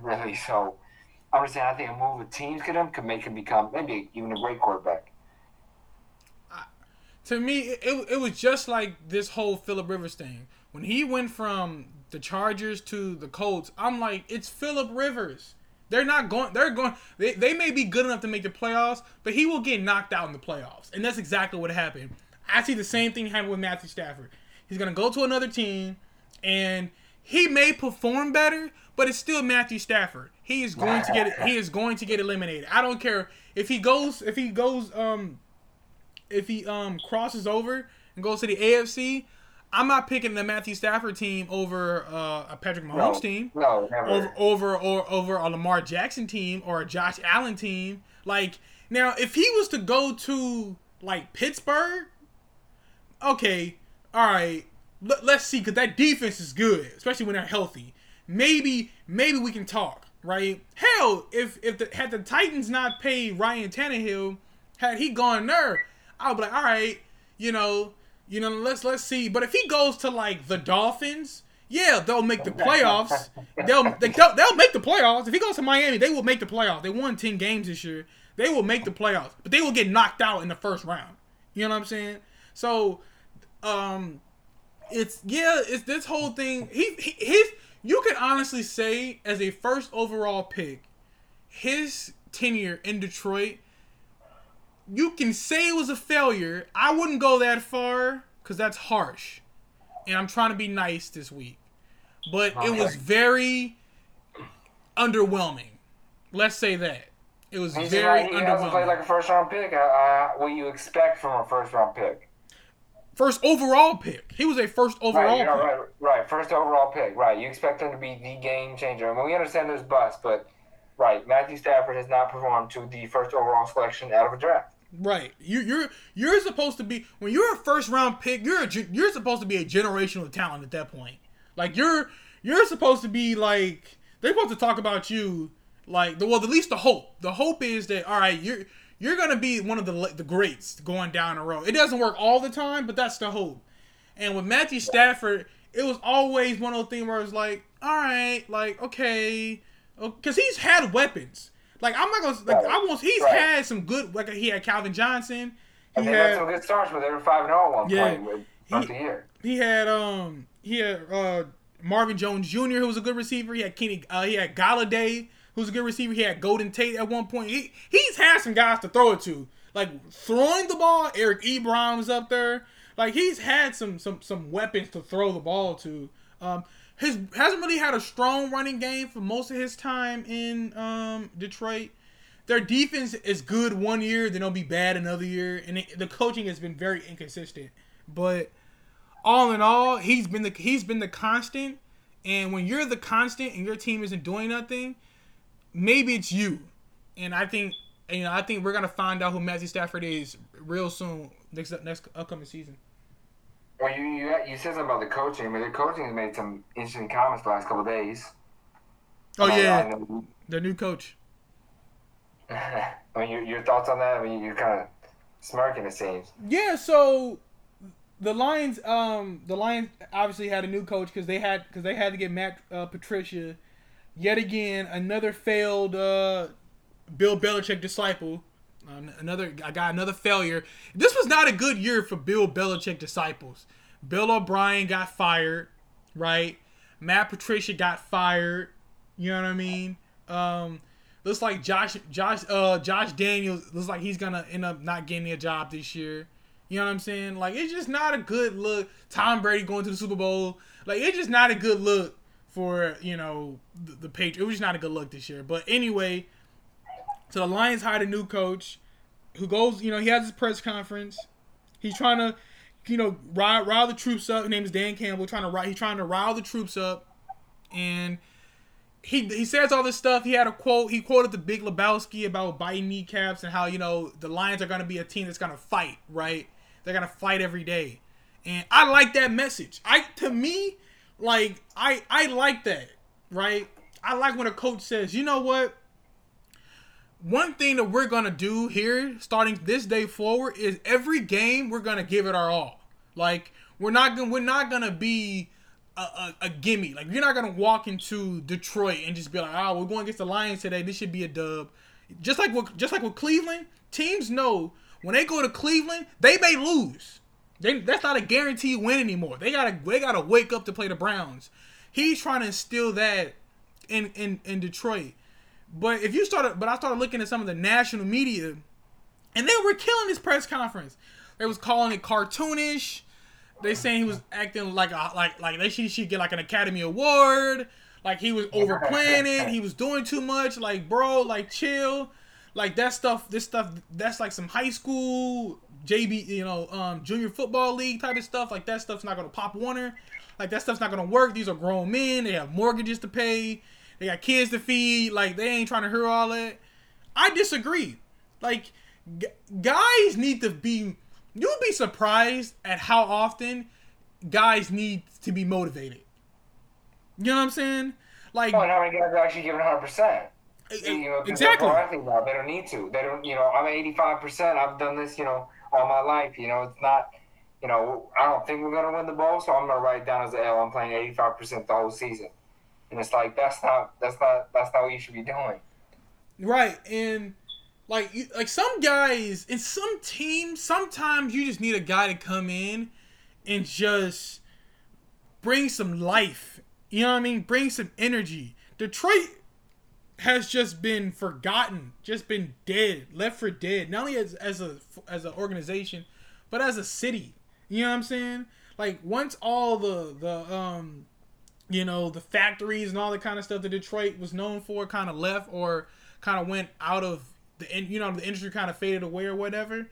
really. So I'm just saying, I think a move with teams could him could make him become maybe even a great quarterback. To me, it, it was just like this whole Philip Rivers thing. When he went from the Chargers to the Colts, I'm like, it's Philip Rivers. They're not going. They're going. They, they may be good enough to make the playoffs, but he will get knocked out in the playoffs, and that's exactly what happened. I see the same thing happen with Matthew Stafford. He's gonna go to another team, and he may perform better, but it's still Matthew Stafford. He is going to get. He is going to get eliminated. I don't care if he goes. If he goes. Um, if he um crosses over and goes to the AFC. I'm not picking the Matthew Stafford team over uh, a Patrick Mahomes No, team no, never. over over or over a Lamar Jackson team or a Josh Allen team. Like now, if he was to go to like Pittsburgh, okay, all right, let, let's see, because that defense is good, especially when they're healthy. Maybe maybe we can talk, right? Hell, if if the had the Titans not paid Ryan Tannehill, had he gone there, I would be like, all right, you know, you know, let's let's see. But if he goes to like the Dolphins, yeah, they'll make the playoffs. <laughs> They'll they, they'll, they'll make the playoffs. If he goes to Miami, they will make the playoffs. They won ten games this year. They will make the playoffs, but they will get knocked out in the first round. You know what I'm saying? So, um, it's yeah, it's this whole thing. He, he his you can honestly say as a first overall pick, his tenure in Detroit, you can say it was a failure. I wouldn't go that far because that's harsh, and I'm trying to be nice this week, but it was very underwhelming. Let's say that it was He's very like, he hasn't played like a first round pick. Uh, uh, what you expect from a first round pick? First overall pick. He was a first overall Right, pick. right, right. First overall pick. Right. You expect him to be the game changer. I mean, we understand there's bust, but right, Matthew Stafford has not performed to the first overall selection out of a draft. Right. You, you're you're supposed to be when you're a first round pick. You're a, you're supposed to be a generational talent at that point. Like you're you're supposed to be like they're supposed to talk about you like the well at least the hope. The hope is that all right you're you're gonna be one of the the greats going down the road. It doesn't work all the time, but that's the hope. And with Matthew Stafford, it was always one of those things where it's like, all right, like okay, oh, because he's had weapons. Like I'm not gonna like Right. I won't. He's Right. had some good. Like he had Calvin Johnson. He And they had some good starts with every five and zero at one Yeah. point with He- year. he had um he had uh Marvin Jones Jr. who was a good receiver. He had Kenny. Uh, he had Golladay who's a good receiver. He had Golden Tate at one point. He he's had some guys to throw it to. Like throwing the ball, Eric Ebron was up there. Like he's had some some some weapons to throw the ball to. Um, his hasn't really had a strong running game for most of his time in um Detroit. Their defense is good one year, then they'll be bad another year, and it, the coaching has been very inconsistent. But all in all, he's been the he's been the constant. And when you're the constant and your team isn't doing nothing, maybe it's you. And I think you know I think we're gonna find out who Matthew Stafford is real soon next next upcoming season. Well, you, you you said something about the coaching. I mean, the coaching has made some interesting comments the last couple of days. Oh yeah, I know- the new coach. <laughs> I mean, your, your thoughts on that? I mean, you're kind of smirking, it seems. Yeah, so the Lions, um, the Lions obviously had a new coach because they had because they had to get Matt uh, Patricia. Yet again, another failed uh, Bill Belichick disciple. Another, I got another failure. This was not a good year for Bill Belichick disciples. Bill O'Brien got fired, right? Matt Patricia got fired. You know what I mean? Um, looks like Josh, Josh, uh, Josh Daniels looks like he's gonna end up not getting a job this year. You know what I'm saying? Like it's just not a good look. Tom Brady going to the Super Bowl, like it's just not a good look for you know the, the Patriots. It was just not a good look this year. But anyway, so the Lions hired a new coach who goes, you know, he has his press conference. He's trying to, you know, rile, rile the troops up. His name is Dan Campbell. Trying to he's trying to rile the troops up, and he he says all this stuff. He had a quote. He quoted the Big Lebowski about biting kneecaps and how you know the Lions are going to be a team that's going to fight. Right? They're gonna fight every day, and I like that message. I to me, like I I like that, right? I like when a coach says, you know what. One thing that we're gonna do here, starting this day forward, is every game we're gonna give it our all. Like we're not gonna we're not gonna be a, a, a, gimme. Like you're not gonna walk into Detroit and just be like, oh, we're going against the Lions today. This should be a dub. Just like with, just like with Cleveland, teams know when they go to Cleveland, they may lose. They, that's not a guaranteed win anymore. They gotta they gotta wake up to play the Browns. He's trying to instill that in in, in Detroit. But if you started, but I started looking at some of the national media, and they were killing this press conference. They was calling it cartoonish. They saying he was acting like a like like they should, should get like an Academy Award. Like he was overplaying it. He was doing too much. Like bro, like chill. Like that stuff. This stuff. That's like some high school JV, you know, um, junior football league type of stuff. Like that stuff's not gonna pop Warner. Like that stuff's not gonna work. These are grown men. They have mortgages to pay. They got kids to feed. Like they ain't trying to hear all that. I disagree. Like g- guys need to be. You'll be surprised at how often guys need to be motivated. You know what I'm saying? Like, oh, and how many guys are actually giving 100 percent? Eh, you know, exactly. Now. They don't need to. They don't. You know, I'm 85 percent. I've done this. You know, all my life. You know, it's not. You know, I don't think we're gonna win the bowl, so I'm gonna write it down as an L. I'm playing 85 percent the whole season, and it's like that's not that's not that's not what you should be doing. Right, and like like some guys in some teams, sometimes you just need a guy to come in and just bring some life. You know what I mean? Bring some energy. Detroit has just been forgotten, just been dead, left for dead. Not only as as a as an organization, but as a city. You know what I'm saying? Like once all the the um you know the factories and all the kind of stuff that Detroit was known for kind of left or kind of went out of the you know the industry kind of faded away or whatever.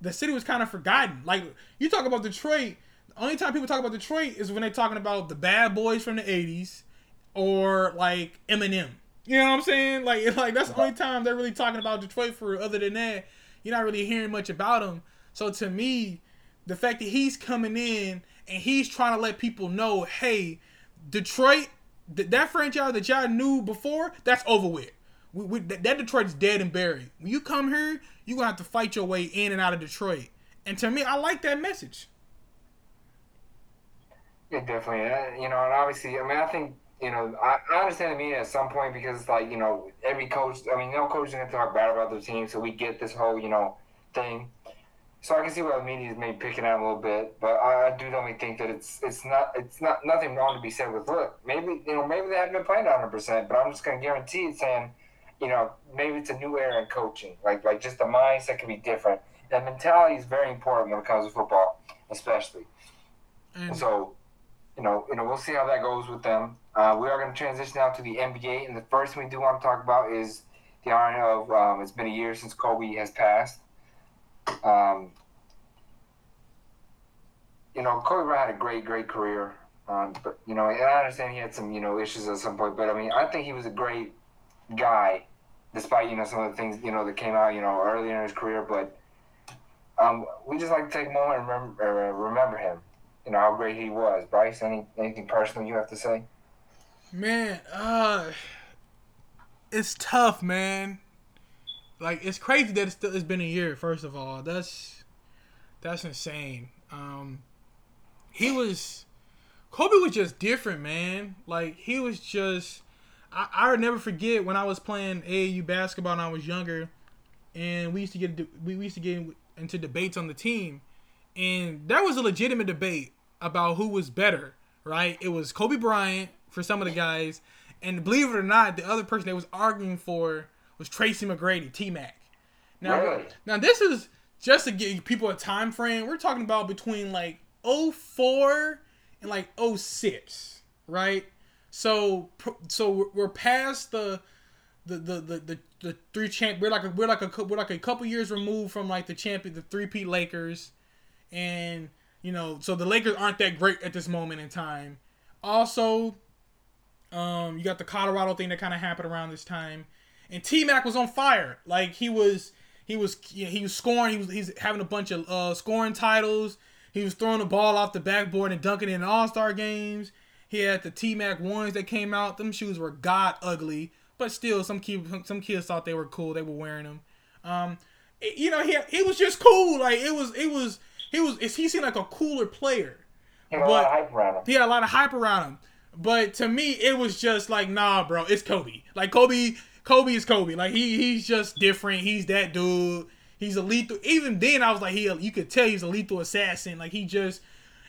The city was kind of forgotten. Like you talk about Detroit, the only time people talk about Detroit is when they're talking about the bad boys from the 80s or like Eminem you know what I'm saying? Like, <laughs> like that's the only time they're really talking about Detroit for. Other than that, you're not really hearing much about them. So to me, the fact that he's coming in and he's trying to let people know, hey, Detroit, th- that franchise that y'all knew before, that's over with. We, we, that, that Detroit's dead and buried. When you come here, you're gonna have to fight your way in and out of Detroit. And to me, I like that message. Yeah, definitely. Uh, you know, and obviously, I mean, I think you know, I, I understand the media at some point because, like, you know, every coach, I mean, no coach is to talk bad about their team, so we get this whole, you know, thing. So I can see why the media is maybe picking at a little bit, but I, I do only think that it's it's not it's not nothing wrong to be said with look maybe you know maybe they haven't been playing 100, percent but I'm just going to guarantee it saying, you know, maybe it's a new era in coaching, like like just the mindset can be different. And mentality is very important when it comes to football, especially. Mm. So you know, you know, we'll see how that goes with them. Uh, we are going to transition now to the NBA, and the first thing we do want to talk about is the irony of um, it's been a year since Kobe has passed. Um, you know, Kobe Bryant had a great, great career. Um, but you know, and I understand he had some you know issues at some point, but I mean, I think he was a great guy, despite you know some of the things you know that came out you know earlier in his career. But um, we just like to take a moment and remember, uh, remember him you know how great he was. Bryce, any anything personal you have to say? Man, uh, it's tough, man. Like it's crazy that it's, still, it's been a year. First of all, that's that's insane. Um, he was Kobe was just different, man. Like he was just. I, I never forget when I was playing AAU basketball and I was younger, and we used to get we used to get into debates on the team, and that was a legitimate debate about who was better, right? It was Kobe Bryant for some of the guys, and believe it or not, the other person they was arguing for was Tracy McGrady, T Mac. Now, really? now this is just to give people a time frame. We're talking about between like 04 and like 06, right? So so we're past the the the the, the, the three champ. We're like a, we're like a we're like a couple years removed from like the champion, the three-peat Lakers, and you know, so the Lakers aren't that great at this moment in time. Also, um, you got the Colorado thing that kind of happened around this time, and T Mac was on fire. Like he was he was he was scoring. He was he's having a bunch of uh, scoring titles. He was throwing the ball off the backboard and dunking in All Star games. He had the T Mac ones that came out. Them shoes were god ugly, but still, some kids some kids thought they were cool. They were wearing them. Um, it, you know, he he was just cool. Like it was it was he was he seemed like a cooler player. He had a lot of hype around him. He had a lot of hype around him. But to me, it was just like, nah, bro, it's Kobe. Like Kobe, Kobe is Kobe. Like he he's just different. He's that dude. He's a lethal. Even then, I was like, he you could tell he's a lethal assassin. Like he just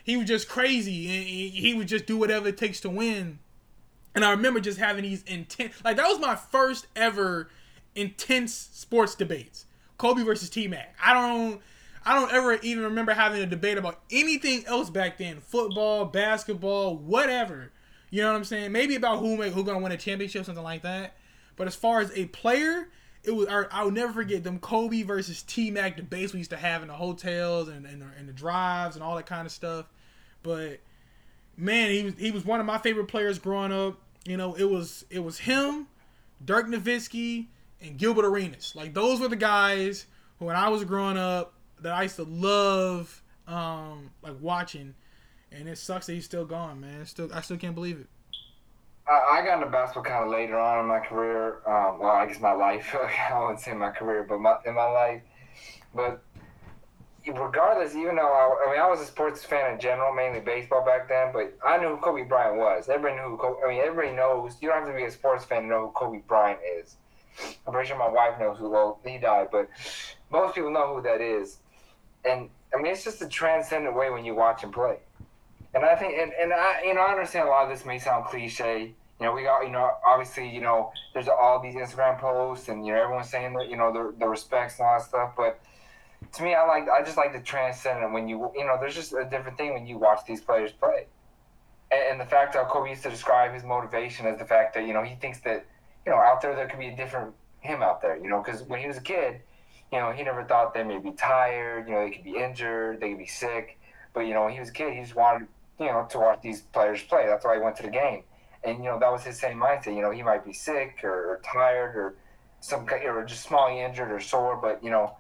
he was just crazy and he, would just do whatever it takes to win. And I remember just having these intense like that was my first ever intense sports debates. Kobe versus T Mac. I don't I don't ever even remember having a debate about anything else back then. Football, basketball, whatever. You know what I'm saying? Maybe about who who gonna win a championship, something like that. But as far as a player, it was I will never forget them Kobe versus T Mac debates we used to have in the hotels and, and, and the drives and all that kind of stuff. But man, he was he was one of my favorite players growing up. You know, it was it was him, Dirk Nowitzki, and Gilbert Arenas. Like those were the guys who, when I was growing up, that I used to love, um, like watching. And it sucks that he's still gone, man. Still, I still can't believe it. I, got into basketball kind of later on in my career. Um, well, I guess my life. <laughs> I wouldn't say my career, but my, in my life. But regardless, even though I, I, mean I was a sports fan in general, mainly baseball back then, but I knew who Kobe Bryant was. Everybody knew who Kobe. I mean, everybody knows. You don't have to be a sports fan to know who Kobe Bryant is. I'm pretty sure my wife knows who. Well, he died, but most people know who that is. And I mean, it's just a transcendent way when you watch him play. And I think, and, and I, you know, I understand a lot of this may sound cliche. You know, we got, you know, obviously, you know, there's all these Instagram posts, and you know, everyone's saying that, you know, the the respects and all that stuff, but to me, I like I just like to transcend it when you you know there's just a different thing when you watch these players play, and, and the fact that Kobe used to describe his motivation as the fact that you know he thinks that you know out there there could be a different him out there you know because when he was a kid, you know he never thought they may be tired you know they could be injured they could be sick, but you know when he was a kid he just wanted you know to watch these players play that's why he went to the game, and you know that was his same mindset you know he might be sick or, or tired or some or just small injured or sore but you know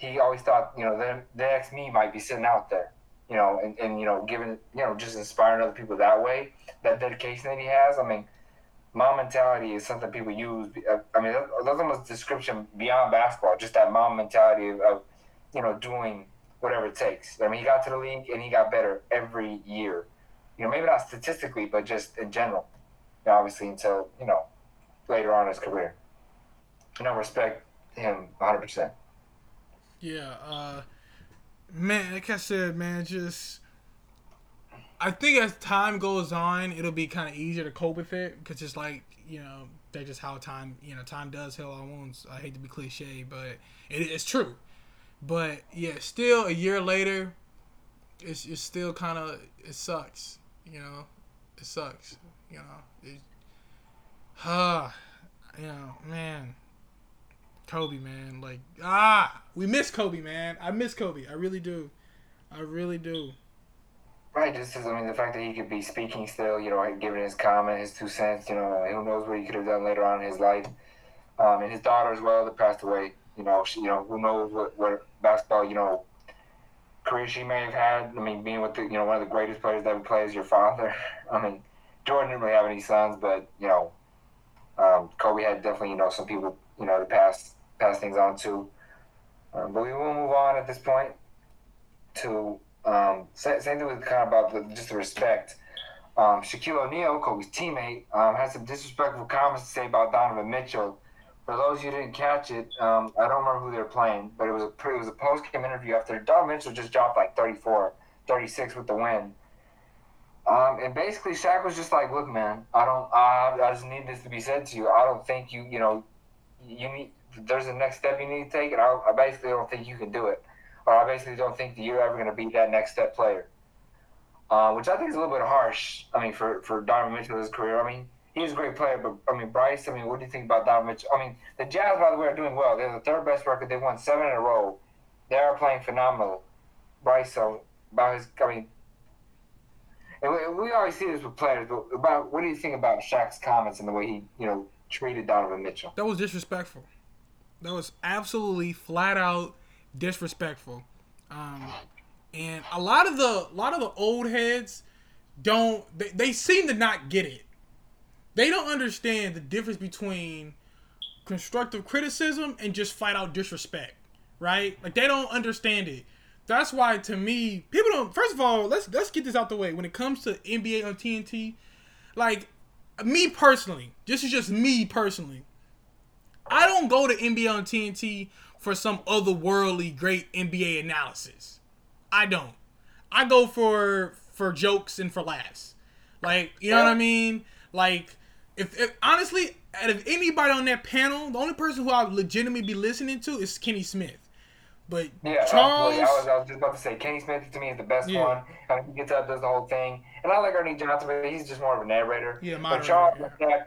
he always thought, you know, the, the next me might be sitting out there, you know, and, and, you know, giving, you know, just inspiring other people that way, that dedication that he has. I mean, mom mentality is something people use. Uh, I mean, that's almost description beyond basketball, just that mom mentality of, of, you know, doing whatever it takes. I mean, he got to the league and he got better every year. You know, maybe not statistically, but just in general. You know, obviously, until, you know, later on in his career. You know, respect him 100%. Yeah, uh, man, like I said, man, just I think as time goes on, it'll be kind of easier to cope with it because it's like you know that's just how time you know time does heal our wounds. I hate to be cliche, but it, it's true. But yeah, still a year later, it's it's still kind of it sucks. You know, it sucks. You know, it, ah, uh, you know, man. Kobe, man. Like, ah, we miss Kobe, man. I miss Kobe. I really do. I really do. Right, just as I mean, the fact that he could be speaking still, you know, giving his comment, his two cents, you know, who knows what he could have done later on in his life. Um, and his daughter as well that passed away. You know, she, you know, who knows what, what basketball, you know, career she may have had. I mean, being with the, you know, one of the greatest players that ever played as your father. <laughs> I mean, Jordan didn't really have any sons, but you know, um, Kobe had definitely, you know, some people, you know, to pass pass things on to. Um, but we will move on at this point to um, same, thing with kind of about the, just the respect. Um, Shaquille O'Neal, Kobe's teammate, um, had some disrespectful comments to say about Donovan Mitchell. For those you who didn't catch it, um, I don't remember who they were playing, but it was a it was a post game interview after Donovan Mitchell just dropped like 34, 36 with the win. Um, and basically, Shaq was just like, "Look, man, I don't. I, I just need this to be said to you. I don't think you, you know, you need there's a next step you need to take, and I, I basically don't think you can do it, or I basically don't think that you're ever going to be that next step player. Uh, which I think is a little bit harsh. I mean, for for Donovan Mitchell's career, I mean, he's a great player, but I mean, Bryce. I mean, what do you think about Donovan Mitchell? I mean, the Jazz, by the way, are doing well. They're the third best record. They've won seven in a row. They are playing phenomenal. Bryce, so about his, I mean, and we, we always see this with players, but about what do you think about Shaq's comments and the way he, you know, treated Donovan Mitchell? That was disrespectful. That was absolutely flat out disrespectful. Um, and a lot of the a lot of the old heads don't they, they seem to not get it. They don't understand the difference between constructive criticism and just flat out disrespect, right? Like they don't understand it. That's why to me, people don't first of all, let's let's get this out the way. When it comes to NBA on TNT, like me personally, this is just me personally. I don't go to NBA on TNT for some otherworldly great NBA analysis. I don't. I go for for jokes and for laughs. Like, you know what I mean? Like if, if honestly, out of anybody on that panel, the only person who I would legitimately be listening to is Kenny Smith. But yeah, Charles, I was, I was just about to say Kenny Smith to me is the best Yeah. one. I mean, he gets up, does the whole thing, and I like Ernie Johnson, but he's just more of a narrator. Yeah, but Charles yeah. and Shaq,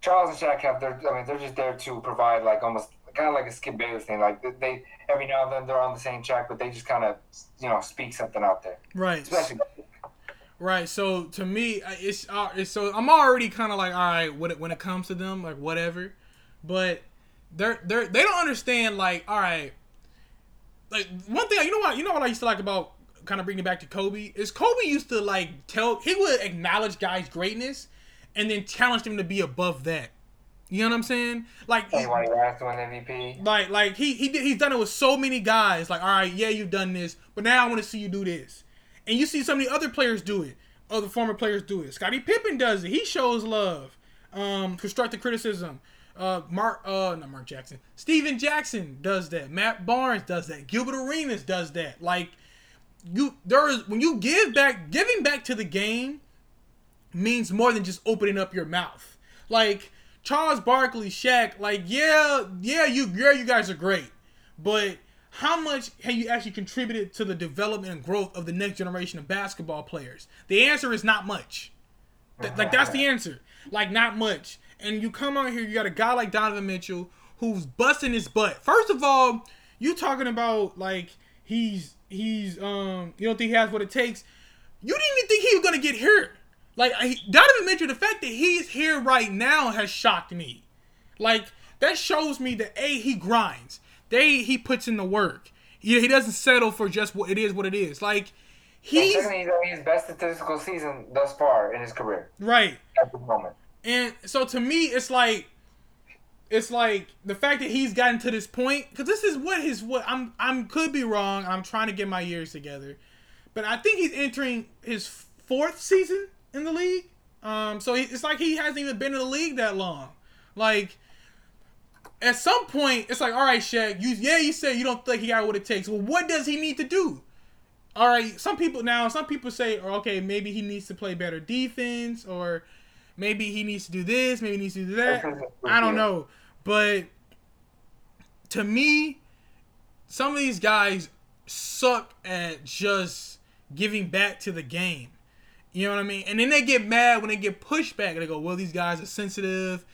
Charles and Shaq have their. I mean, they're just there to provide like almost kind of like a Skip Bayless thing. Like they- they every now and then they're on the same track, but they just kind of you know speak something out there. right, Especially right. So to me, it's, uh, it's so I'm already kind of like, all right, when it, when it comes to them, like whatever. But they're they're they don't understand. Like, all right, like one thing you know what you know what I used to like about kind of bringing it back to Kobe is Kobe used to like tell he would acknowledge guys' greatness and then challenge them to be above that. You know what I'm saying? Like why he asked win MVP. like like he he did, he's done it with so many guys. Like, all right, yeah, you've done this, but now I want to see you do this. And you see so many other players do it. Other former players do it. Scottie Pippen does it. He shows love. Um, constructive criticism. Uh, Mark, uh, not Mark Jackson. Stephen Jackson does that. Matt Barnes does that. Gilbert Arenas does that. Like, you there is when you give back, giving back to the game means more than just opening up your mouth. Like Charles Barkley, Shaq, like yeah, yeah, you yeah, you guys are great, but how much have you actually contributed to the development and growth of the next generation of basketball players? The answer is not much. Th- like that's the answer. Like not much. And you come out here, you got a guy like Donovan Mitchell who's busting his butt. First of all, you talking about like he's he's um you don't think he has what it takes. You didn't even think he was gonna get hurt. Like I, Donovan Mitchell, the fact that he's here right now has shocked me. Like that shows me that a he grinds. They he puts in the work. He, he doesn't settle for just what it is. What it is. Like he's his best statistical season thus far in his career right. at the moment. And so to me, it's like, it's like the fact that he's gotten to this point because this is what his what I'm I'm could be wrong. I'm trying to get my years together, but I think he's entering his fourth season in the league. Um, so he, it's like he hasn't even been in the league that long. Like at some point, it's like, all right, Shaq, you yeah, you said you don't think he got what it takes. Well, what does he need to do? All right, some people now, some people say, oh, okay, maybe he needs to play better defense, or maybe he needs to do this, maybe he needs to do that. <laughs> I don't know, but to me, some of these guys suck at just giving back to the game. You know what I mean? And then they get mad when they get pushed back. They go, "Well, these guys are sensitive.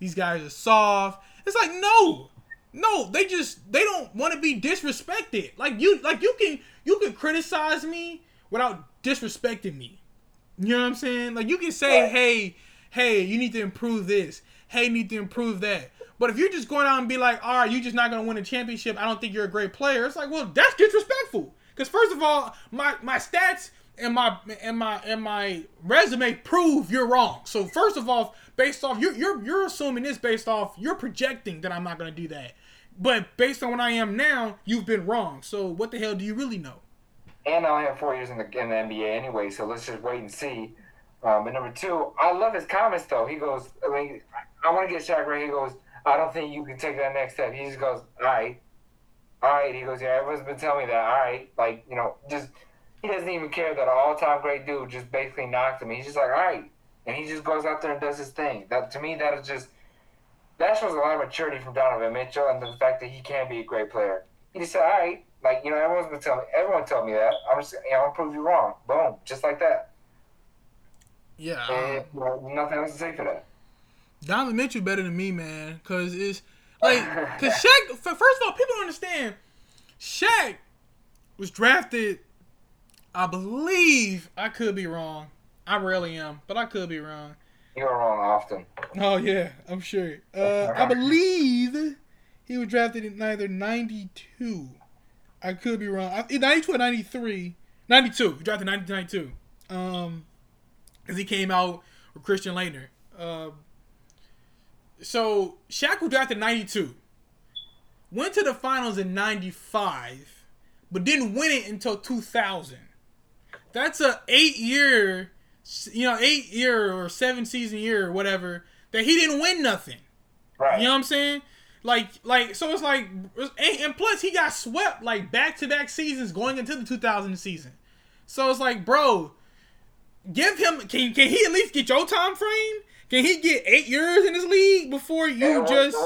These guys are soft." It's like, no, no, they just they don't want to be disrespected. Like you, like you can you can criticize me without disrespecting me. You know what I'm saying? Like you can say, Right. "Hey, hey, you need to improve this. Hey, you need to improve that." But if you're just going out and be like, "All right, you're just not gonna win a championship. I don't think you're a great player," it's like, well, that's disrespectful. Because first of all, my my stats and my and my and my resume prove you're wrong. So first of all, based off you're you're you're assuming this based off you're projecting that I'm not gonna do that. But based on what I am now, you've been wrong. So what the hell do you really know? And I have four years in the, in the NBA anyway, so let's just wait and see. Um, and number two, I love his comments though. He goes, I mean, I want to get Shaq right. He goes, I don't think you can take that next step. He just goes, all right, all right. He goes, yeah, everyone's been telling me that. All right, like you know, just he doesn't even care that an all-time great dude just basically knocked him. He's just like, all right, and he just goes out there and does his thing. That to me, that is just that shows a lot of maturity from Donovan Mitchell and the fact that he can be a great player. He just said, all right, like you know, everyone's been telling me, everyone told me that. I'm just, you know, I'm gonna prove you wrong. Boom, just like that. Yeah, And um, you know, nothing else to say for that. Donovan Mitchell better than me, man. Cause it's like, <laughs> cause Shaq. First of all, people don't understand. Shaq was drafted. I believe I could be wrong. I really am, but I could be wrong. You're wrong often. Oh yeah, I'm sure. Uh, I believe he was drafted in either 92. I could be wrong. 92 or 93. 92. He drafted 92. Um, because he came out with Christian Laettner. Uh, so Shaq was drafted 92. Went to the finals in 95, but didn't win it until 2000. That's a eight year, you know, eight year or seven season year or whatever that he didn't win nothing. Right. You know what I'm saying? Like, like, so it's like, and, plus he got swept like back to back seasons going into the 2000 season. So it's like, bro, give him. Can can he at least get your time frame? Can he get eight years in his league before you and, just?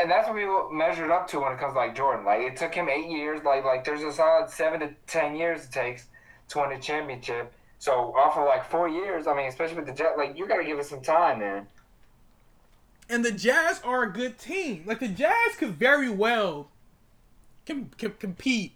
and that's what we measured up to when it comes to like Jordan. Like it took him eight years. Like like there's a solid seven to ten years it takes to win a championship. So off of like four years, I mean, especially with the Jet, like you got to give it some time, man. And the Jazz are a good team. Like the Jazz could very well can, can compete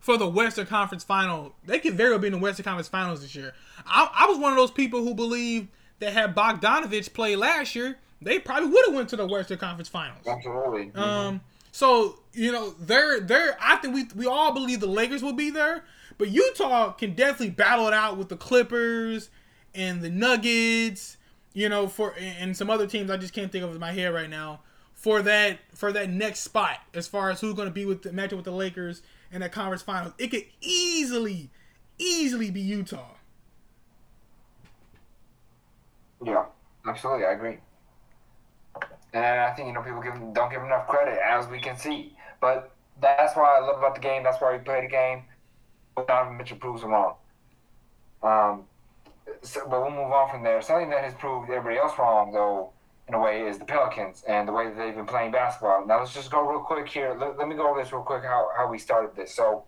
for the Western Conference Final. They could very well be in the Western Conference Finals this year. I, I was one of those people who believed that had Bogdanovich played last year, they probably would have went to the Western Conference Finals. Absolutely. Um. Mm-hmm. So you know, they're they're. I think we we all believe the Lakers will be there, but Utah can definitely battle it out with the Clippers and the Nuggets. You know, for and some other teams I just can't think of in my head right now for that for that next spot as far as who's going to be with the matchup with the Lakers in that conference finals. It could easily, easily be Utah. Yeah, absolutely, I agree. And I think you know people give don't give enough credit as we can see, but that's why I love about the game. That's why we play the game. Donovan Mitchell proves them wrong. Um, so, but we'll move on from there. Something that has proved everybody else wrong, though, in a way, is the Pelicans and the way that they've been playing basketball. Now let's just go real quick here. Let, let me go over this real quick. How how we started this. So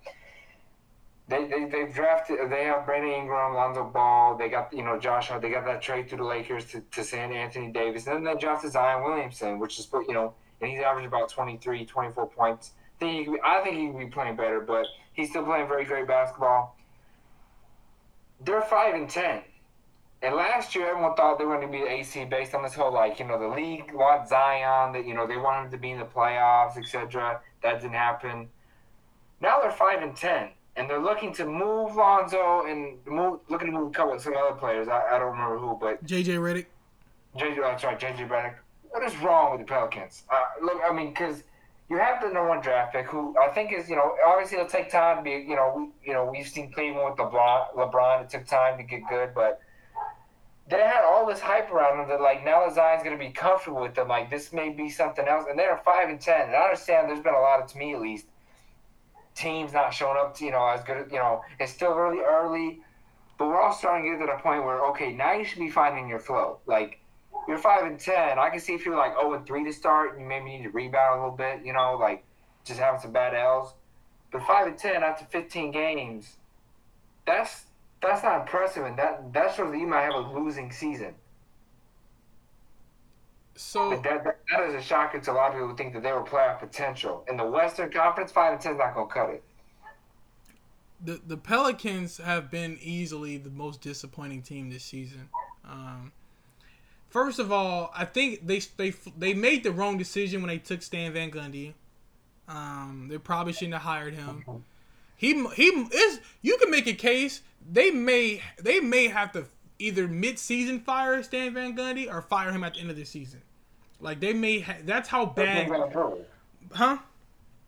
they, they they've drafted. They have Brandon Ingram, Lonzo Ball. They got you know Josh They got that trade to the Lakers to, to send Anthony Davis. And then they drafted Zion Williamson, which is you know, and he's averaged about 23, 24 points. I think he be, I think he could be playing better, but he's still playing very great basketball. They're five and ten. And last year, everyone thought they were going to be the AC based on this whole like you know the league wants Zion that you know they wanted to be in the playoffs, etc. That didn't happen. Now they're five and ten and they're looking to move Lonzo and move, looking to move a couple of some other players. I, I don't remember who, but JJ Redick. JJ, that's right, JJ Redick. What is wrong with the Pelicans? Uh, look, I mean, because you have the number one draft pick, who I think is, you know, obviously it'll take time to be, you know, we, you know, we've seen Cleveland with LeBron. LeBron, it took time to get good, but they had all this hype around them that like now that Zion's going to be comfortable with them, like this may be something else, and they're five and ten. And I understand there's been a lot of, to me at least, teams not showing up, to, you know, as good. You know, it's still really early, but we're all starting to get to the point where okay, now you should be finding your flow. Like you're five and ten. I can see if you're like zero oh and three to start, you maybe need to rebound a little bit. You know, like just having some bad L's. But five and ten after 15 games, that's that's not impressive, and that that shows that you might have a losing season. So that, that, that is a shocker to a lot of people who think that they were playoff potential. In the Western Conference, five and ten is not gonna cut it. The the Pelicans have been easily the most disappointing team this season. Um, first of all, I think they they they made the wrong decision when they took Stan Van Gundy. Um, they probably shouldn't have hired him. He he is. You can make a case they may they may have to either mid-season fire Stan Van Gundy or fire him at the end of the season. Like they may. Ha- that's how bad. Huh?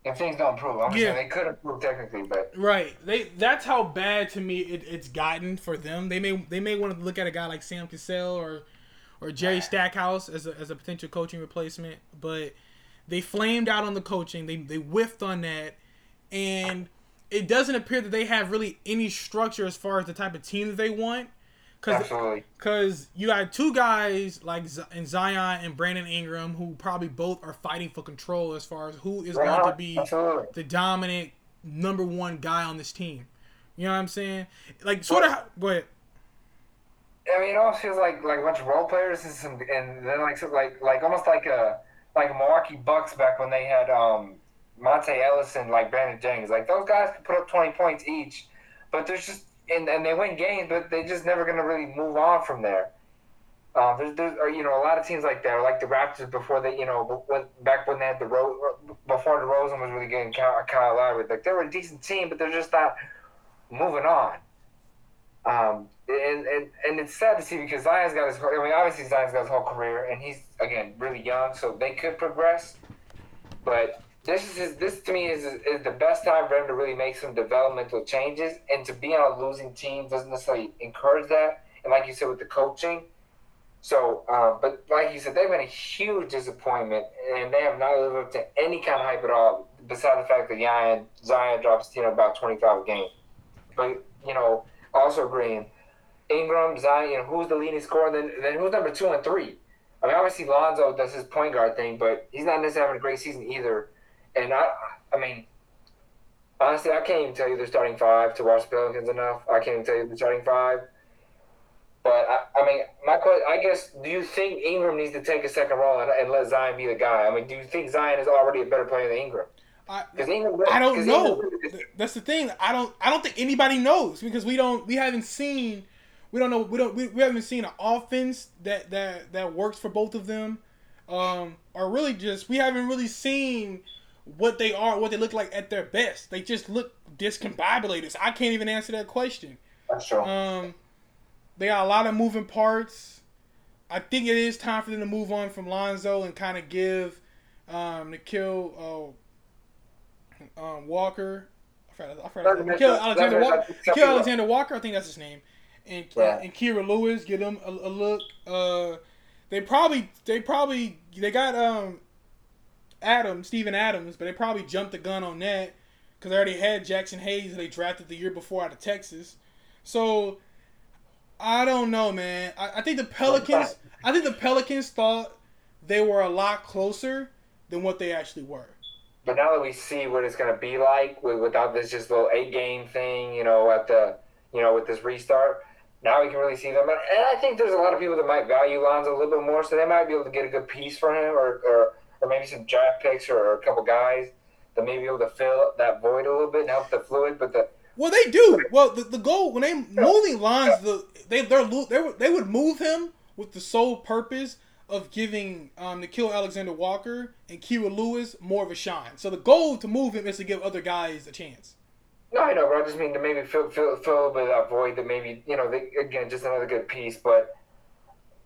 If things don't improve, I'm yeah. saying they could improve technically, but right. They that's how bad to me it, it's gotten for them. They may they may want to look at a guy like Sam Cassell or or Jerry Stackhouse as a, as a potential coaching replacement, but they flamed out on the coaching. They they whiffed on that, and it doesn't appear that they have really any structure as far as the type of team that they want. Cause, Because you got two guys like Z- and Zion and Brandon Ingram who probably both are fighting for control as far as who is going to be Absolutely. the dominant number one guy on this team. You know what I'm saying? Like sort of. Go ahead. I mean, it almost feels like like a bunch of role players and some, and then like like like almost like a like Milwaukee Bucks back when they had um Monta Ellis and like Brandon Jennings. Like those guys could put up twenty points each, but there's just and, and they win games, but they're just never to really move on from there. Um, there's, there's, or, you know, a lot of teams like that, like the Raptors before they, you know, when, back when they had the Rose, before DeRozan was really getting Kyle, Kyle Lowry, like they were a decent team, but they're just not moving on. Um, and, and and it's sad to see because Zion's got his. I mean, obviously Zion's got his whole career, and he's again really young, so they could progress. But this is his, this to me is is the best time for him to really make some developmental changes, and to be on a losing team doesn't necessarily encourage that. And like you said with the coaching, so uh, but like you said, they've been a huge disappointment, and they have not lived up to any kind of hype at all. Besides the fact that Zion Zion drops you know about twenty five a game, but you know also agreeing. Ingram, Zion, you know, who's the leading scorer? Then, then who's number two and three? I mean, obviously Lonzo does his point guard thing, but he's not necessarily having a great season either. And I, I mean, honestly, I can't even tell you the starting five to watch the Pelicans enough. I can't even tell you the starting five. But I, I mean, my question, I guess, do you think Ingram needs to take a second role and, and let Zion be the guy? I mean, do you think Zion is already a better player than Ingram? I, I don't know. That's the thing. I don't. I don't think anybody knows because we don't. We haven't seen. We don't know. We don't. We, we haven't seen an offense that that that works for both of them. Um, or really just we haven't really seen what they are, what they look like at their best. They just look discombobulated. So I can't even answer that question. That's true. Um, they got a lot of moving parts. I think it is time for them to move on from Lonzo and kind of give um, Nickeil uh, um, Walker. I forgot. I forgot. Alexander Walker. Alexander Walker. I think that's his name. And yeah. and Kira Lewis get them a, a, look. Uh, they probably they probably they got um Adam Steven Adams, but they probably jumped the gun on that because they already had Jaxson Hayes they drafted the year before out of Texas. So I don't know, man. I, I think the Pelicans. I think the Pelicans thought they were a lot closer than what they actually were. But now that we see what it's going to be like without this just little eight game thing, you know, at the you know with this restart, now we can really see them. And I think there's a lot of people that might value Lonzo a little bit more, so they might be able to get a good piece for him, or or, or maybe some draft picks or, a couple guys that may be able to fill that void a little bit and help the fluid. But the well, they do. Well, the, the goal when they moving Lonzo, they they're, they they would move him with the sole purpose of giving um, Nickeil Alexander Walker and Kira Lewis more of a shine. So the goal to move him is to give other guys a chance. No, I know, but I just mean to maybe fill, fill, fill a bit of that void that maybe, you know, they, again, just another good piece. But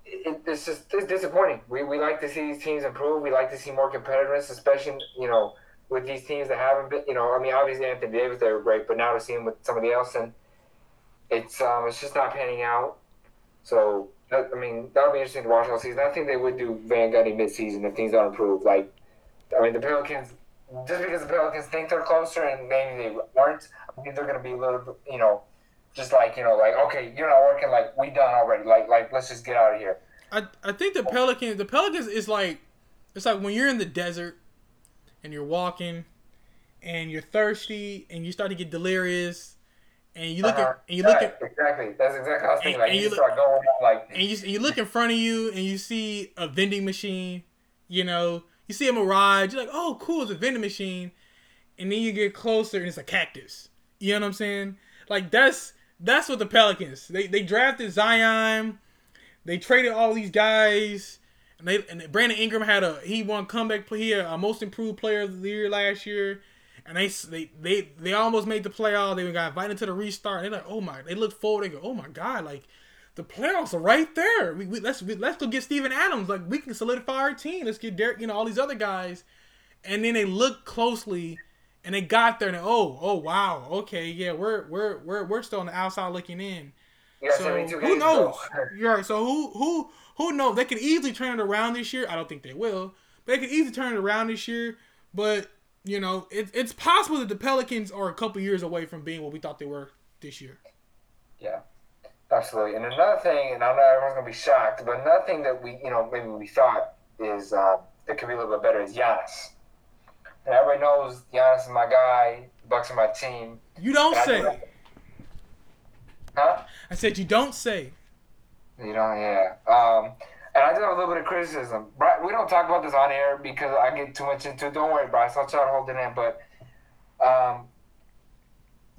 it, it's just it's disappointing. We, we like to see these teams improve. We like to see more competitiveness, especially, you know, with these teams that haven't been, you know, I mean, obviously Anthony Davis, they were great, but now to see him with somebody else, and it's um, it's just not panning out. So I mean, that'll be interesting to watch all season. I think they would do Van Gundy midseason if things don't improve. Like, I mean, the Pelicans, just because the Pelicans think they're closer and maybe they weren't, I think they're going to be a little, you know, just like you know, like okay, you're not working. Like we done already. Like like let's just get out of here. I I think the Pelicans, the Pelicans is like, it's like when you're in the desert, and you're walking, and you're thirsty, and you start to get delirious and you look uh-huh. at and you look at exactly that's exactly how I was thinking. And, like and you, you start going like and you you look in front of you and you see a vending machine. You know, you see a mirage. You're like, oh, cool, it's a vending machine. And then you get closer and it's a cactus. You know what I'm saying? Like that's that's what the Pelicans. They they drafted Zion. They traded all these guys. And they and Brandon Ingram had a he won comeback play here, a most improved player of the year last year and they they they they almost made the playoff. They got invited to the restart. They're like, oh my! They look forward. They go, oh my god! Like the playoffs are right there. We, we let's we, let's go get Steven Adams. Like we can solidify our team. Let's get Derek. You know all these other guys. And then they look closely, and they got there. And oh oh wow okay yeah we're we're we're we're still on the outside looking in. Yeah, so who knows? <laughs> You're right. So who who who knows? They could easily turn it around this year. I don't think they will, but they could easily turn it around this year. But you know, it, it's possible that the Pelicans are a couple years away from being what we thought they were this year. Yeah, absolutely. And another thing, and I know everyone's gonna be shocked, but another thing that we, you know, maybe we thought is uh, that could be a little bit better is Giannis. And everybody knows Giannis is my guy. Bucks are my team. You don't say. I huh? I said you don't say. You know, yeah. Um, and I do have a little bit of criticism. We don't talk about this on air because I get too much into it. Don't worry, Bryce. I'll try to hold it in. But um,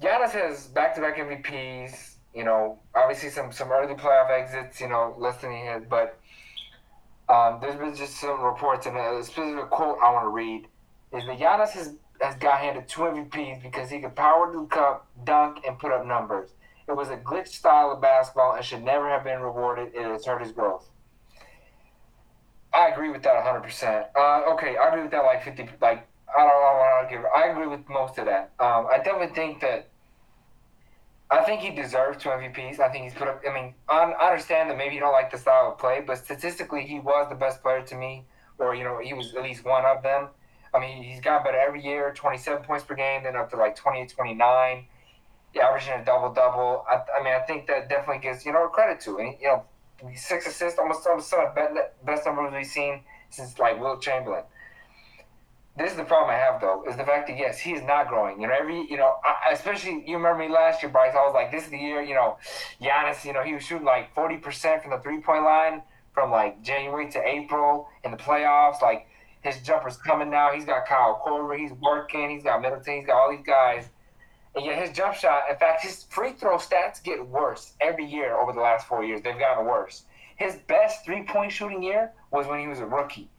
Giannis has back to back MVPs. You know, obviously some some early playoff exits. You know, less than he had, but um, there's been just some reports, and a specific quote I want to read is that Giannis has, has got handed two MVPs because he could power to the cup, dunk, and put up numbers. It was a glitch style of basketball and should never have been rewarded. It has hurt his growth. I agree with that 100%. Uh, okay, I agree with that like 50, like, I don't know what I'll give. I agree with most of that. Um, I definitely think that I think he deserves two MVPs. I think he's put up. I mean, I understand that maybe you don't like the style of play, but statistically, he was the best player to me, or you know, he was at least one of them. I mean, he's got better every year. Twenty-seven points per game, then up to like 28, 29, yeah, averaging a double double. I, I, mean, I think that definitely gives you know credit to. And you know, six assists, almost almost some of the best numbers we've seen since like Wilt Chamberlain this is the problem I have though, is the fact that yes, he is not growing. You know, every you know, I, especially you remember me last year, Bryce. I was like, this is the year. You know, Giannis. You know, he was shooting like forty percent from the three point line from like January to April in the playoffs. Like his jumper's coming now. He's got Kyle Korver. He's working. He's got Middleton. He's got all these guys. And yet his jump shot, in fact, his free throw stats get worse every year over the last four years. They've gotten worse. His best three point shooting year was when he was a rookie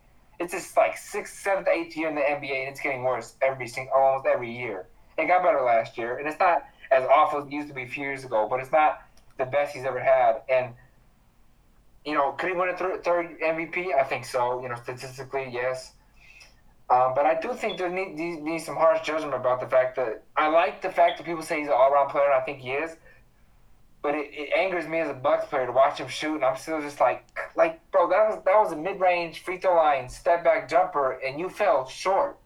it's just like sixth, seventh, eighth year in the NBA, and it's getting worse every single, almost every year. It got better last year, and it's not as awful as it used to be a few years ago, but it's not the best he's ever had. And you know, could he win a th- third MVP? I think so. You know, statistically, yes. Um, but I do think there needs need, some harsh judgment about the fact that I like the fact that people say he's an all around player, and I think he is. But it, it, angers me as a Bucks player to watch him shoot, and I'm still just like, like, bro, that was that was a mid range free throw line step back jumper, and you fell short.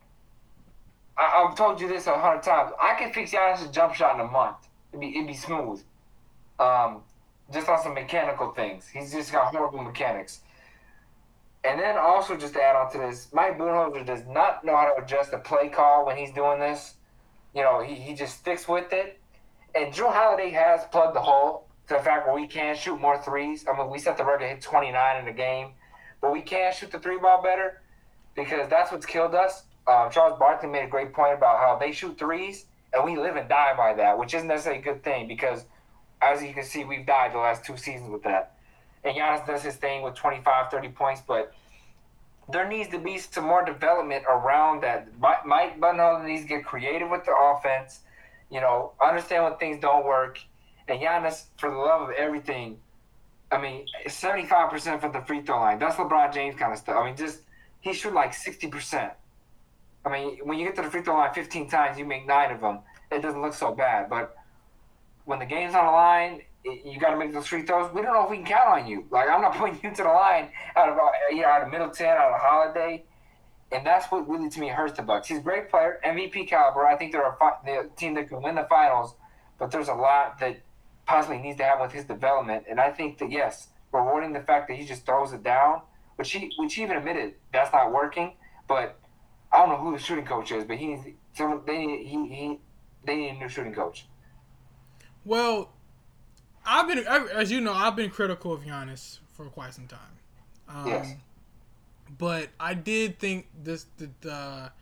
I, have told you this a hundred times. I can fix Giannis' jump shot in a month. It'd be it'd be smooth. Um, just on some mechanical things. He's just got horrible mechanics. And then also just to add on to this, Mike Budenholzer does not know how to adjust the play call when he's doing this. You know, he, he just sticks with it and Jrue Holiday has plugged the hole to the fact where we can shoot more threes. I mean, we set the record to hit 29 in the game, but we can shoot the three ball better because that's what's killed us. Um, Charles Barkley made a great point about how they shoot threes, and we live and die by that, which isn't necessarily a good thing because, as you can see, we've died the last two seasons with that. And Giannis does his thing with 25, 30 points, but there needs to be some more development around that. Mike Budenholzer needs to get creative with the offense – you know, understand when things don't work. And Giannis, for the love of everything, I mean, 75% from the free throw line. That's LeBron James kind of stuff. I mean, just, he shoot like 60%. I mean, when you get to the free throw line 15 times, you make nine of them. It doesn't look so bad. But when the game's on the line, you got to make those free throws. We don't know if we can count on you. Like, I'm not <laughs> putting you to the line out of, you know, out of Middleton, out of Holiday and that's what really to me hurts the Bucks. He's a great player, MVP caliber. I think they're a, fi- a team that can win the finals, but there's a lot that possibly needs to happen with his development. And I think that yes, rewarding the fact that he just throws it down, which he which he even admitted that's not working. But I don't know who the shooting coach is, but he needs someone. They need he, he they need a new shooting coach. Well, I've been as you know I've been critical of Giannis for quite some time. Um, yes but I did think this the the,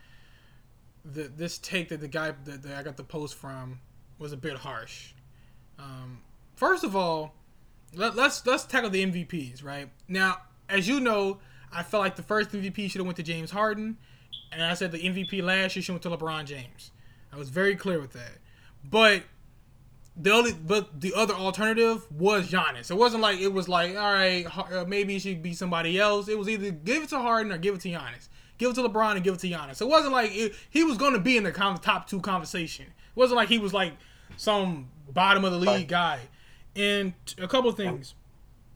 the this take that the guy that, that I got the post from was a bit harsh. Um, first of all, let, let's let's tackle the MVPs right now. As you know, I felt like the first MVP should have went to James Harden, and I said the MVP last year should went to LeBron James. I was very clear with that. But the only but the other alternative was Giannis. It wasn't like it was like all right, uh, maybe it should be somebody else. It was either give it to Harden or give it to Giannis. Give it to LeBron and give it to Giannis. it wasn't like it, he was going to be in the top two conversation. It wasn't like he was like some bottom of the league guy. And a couple of things.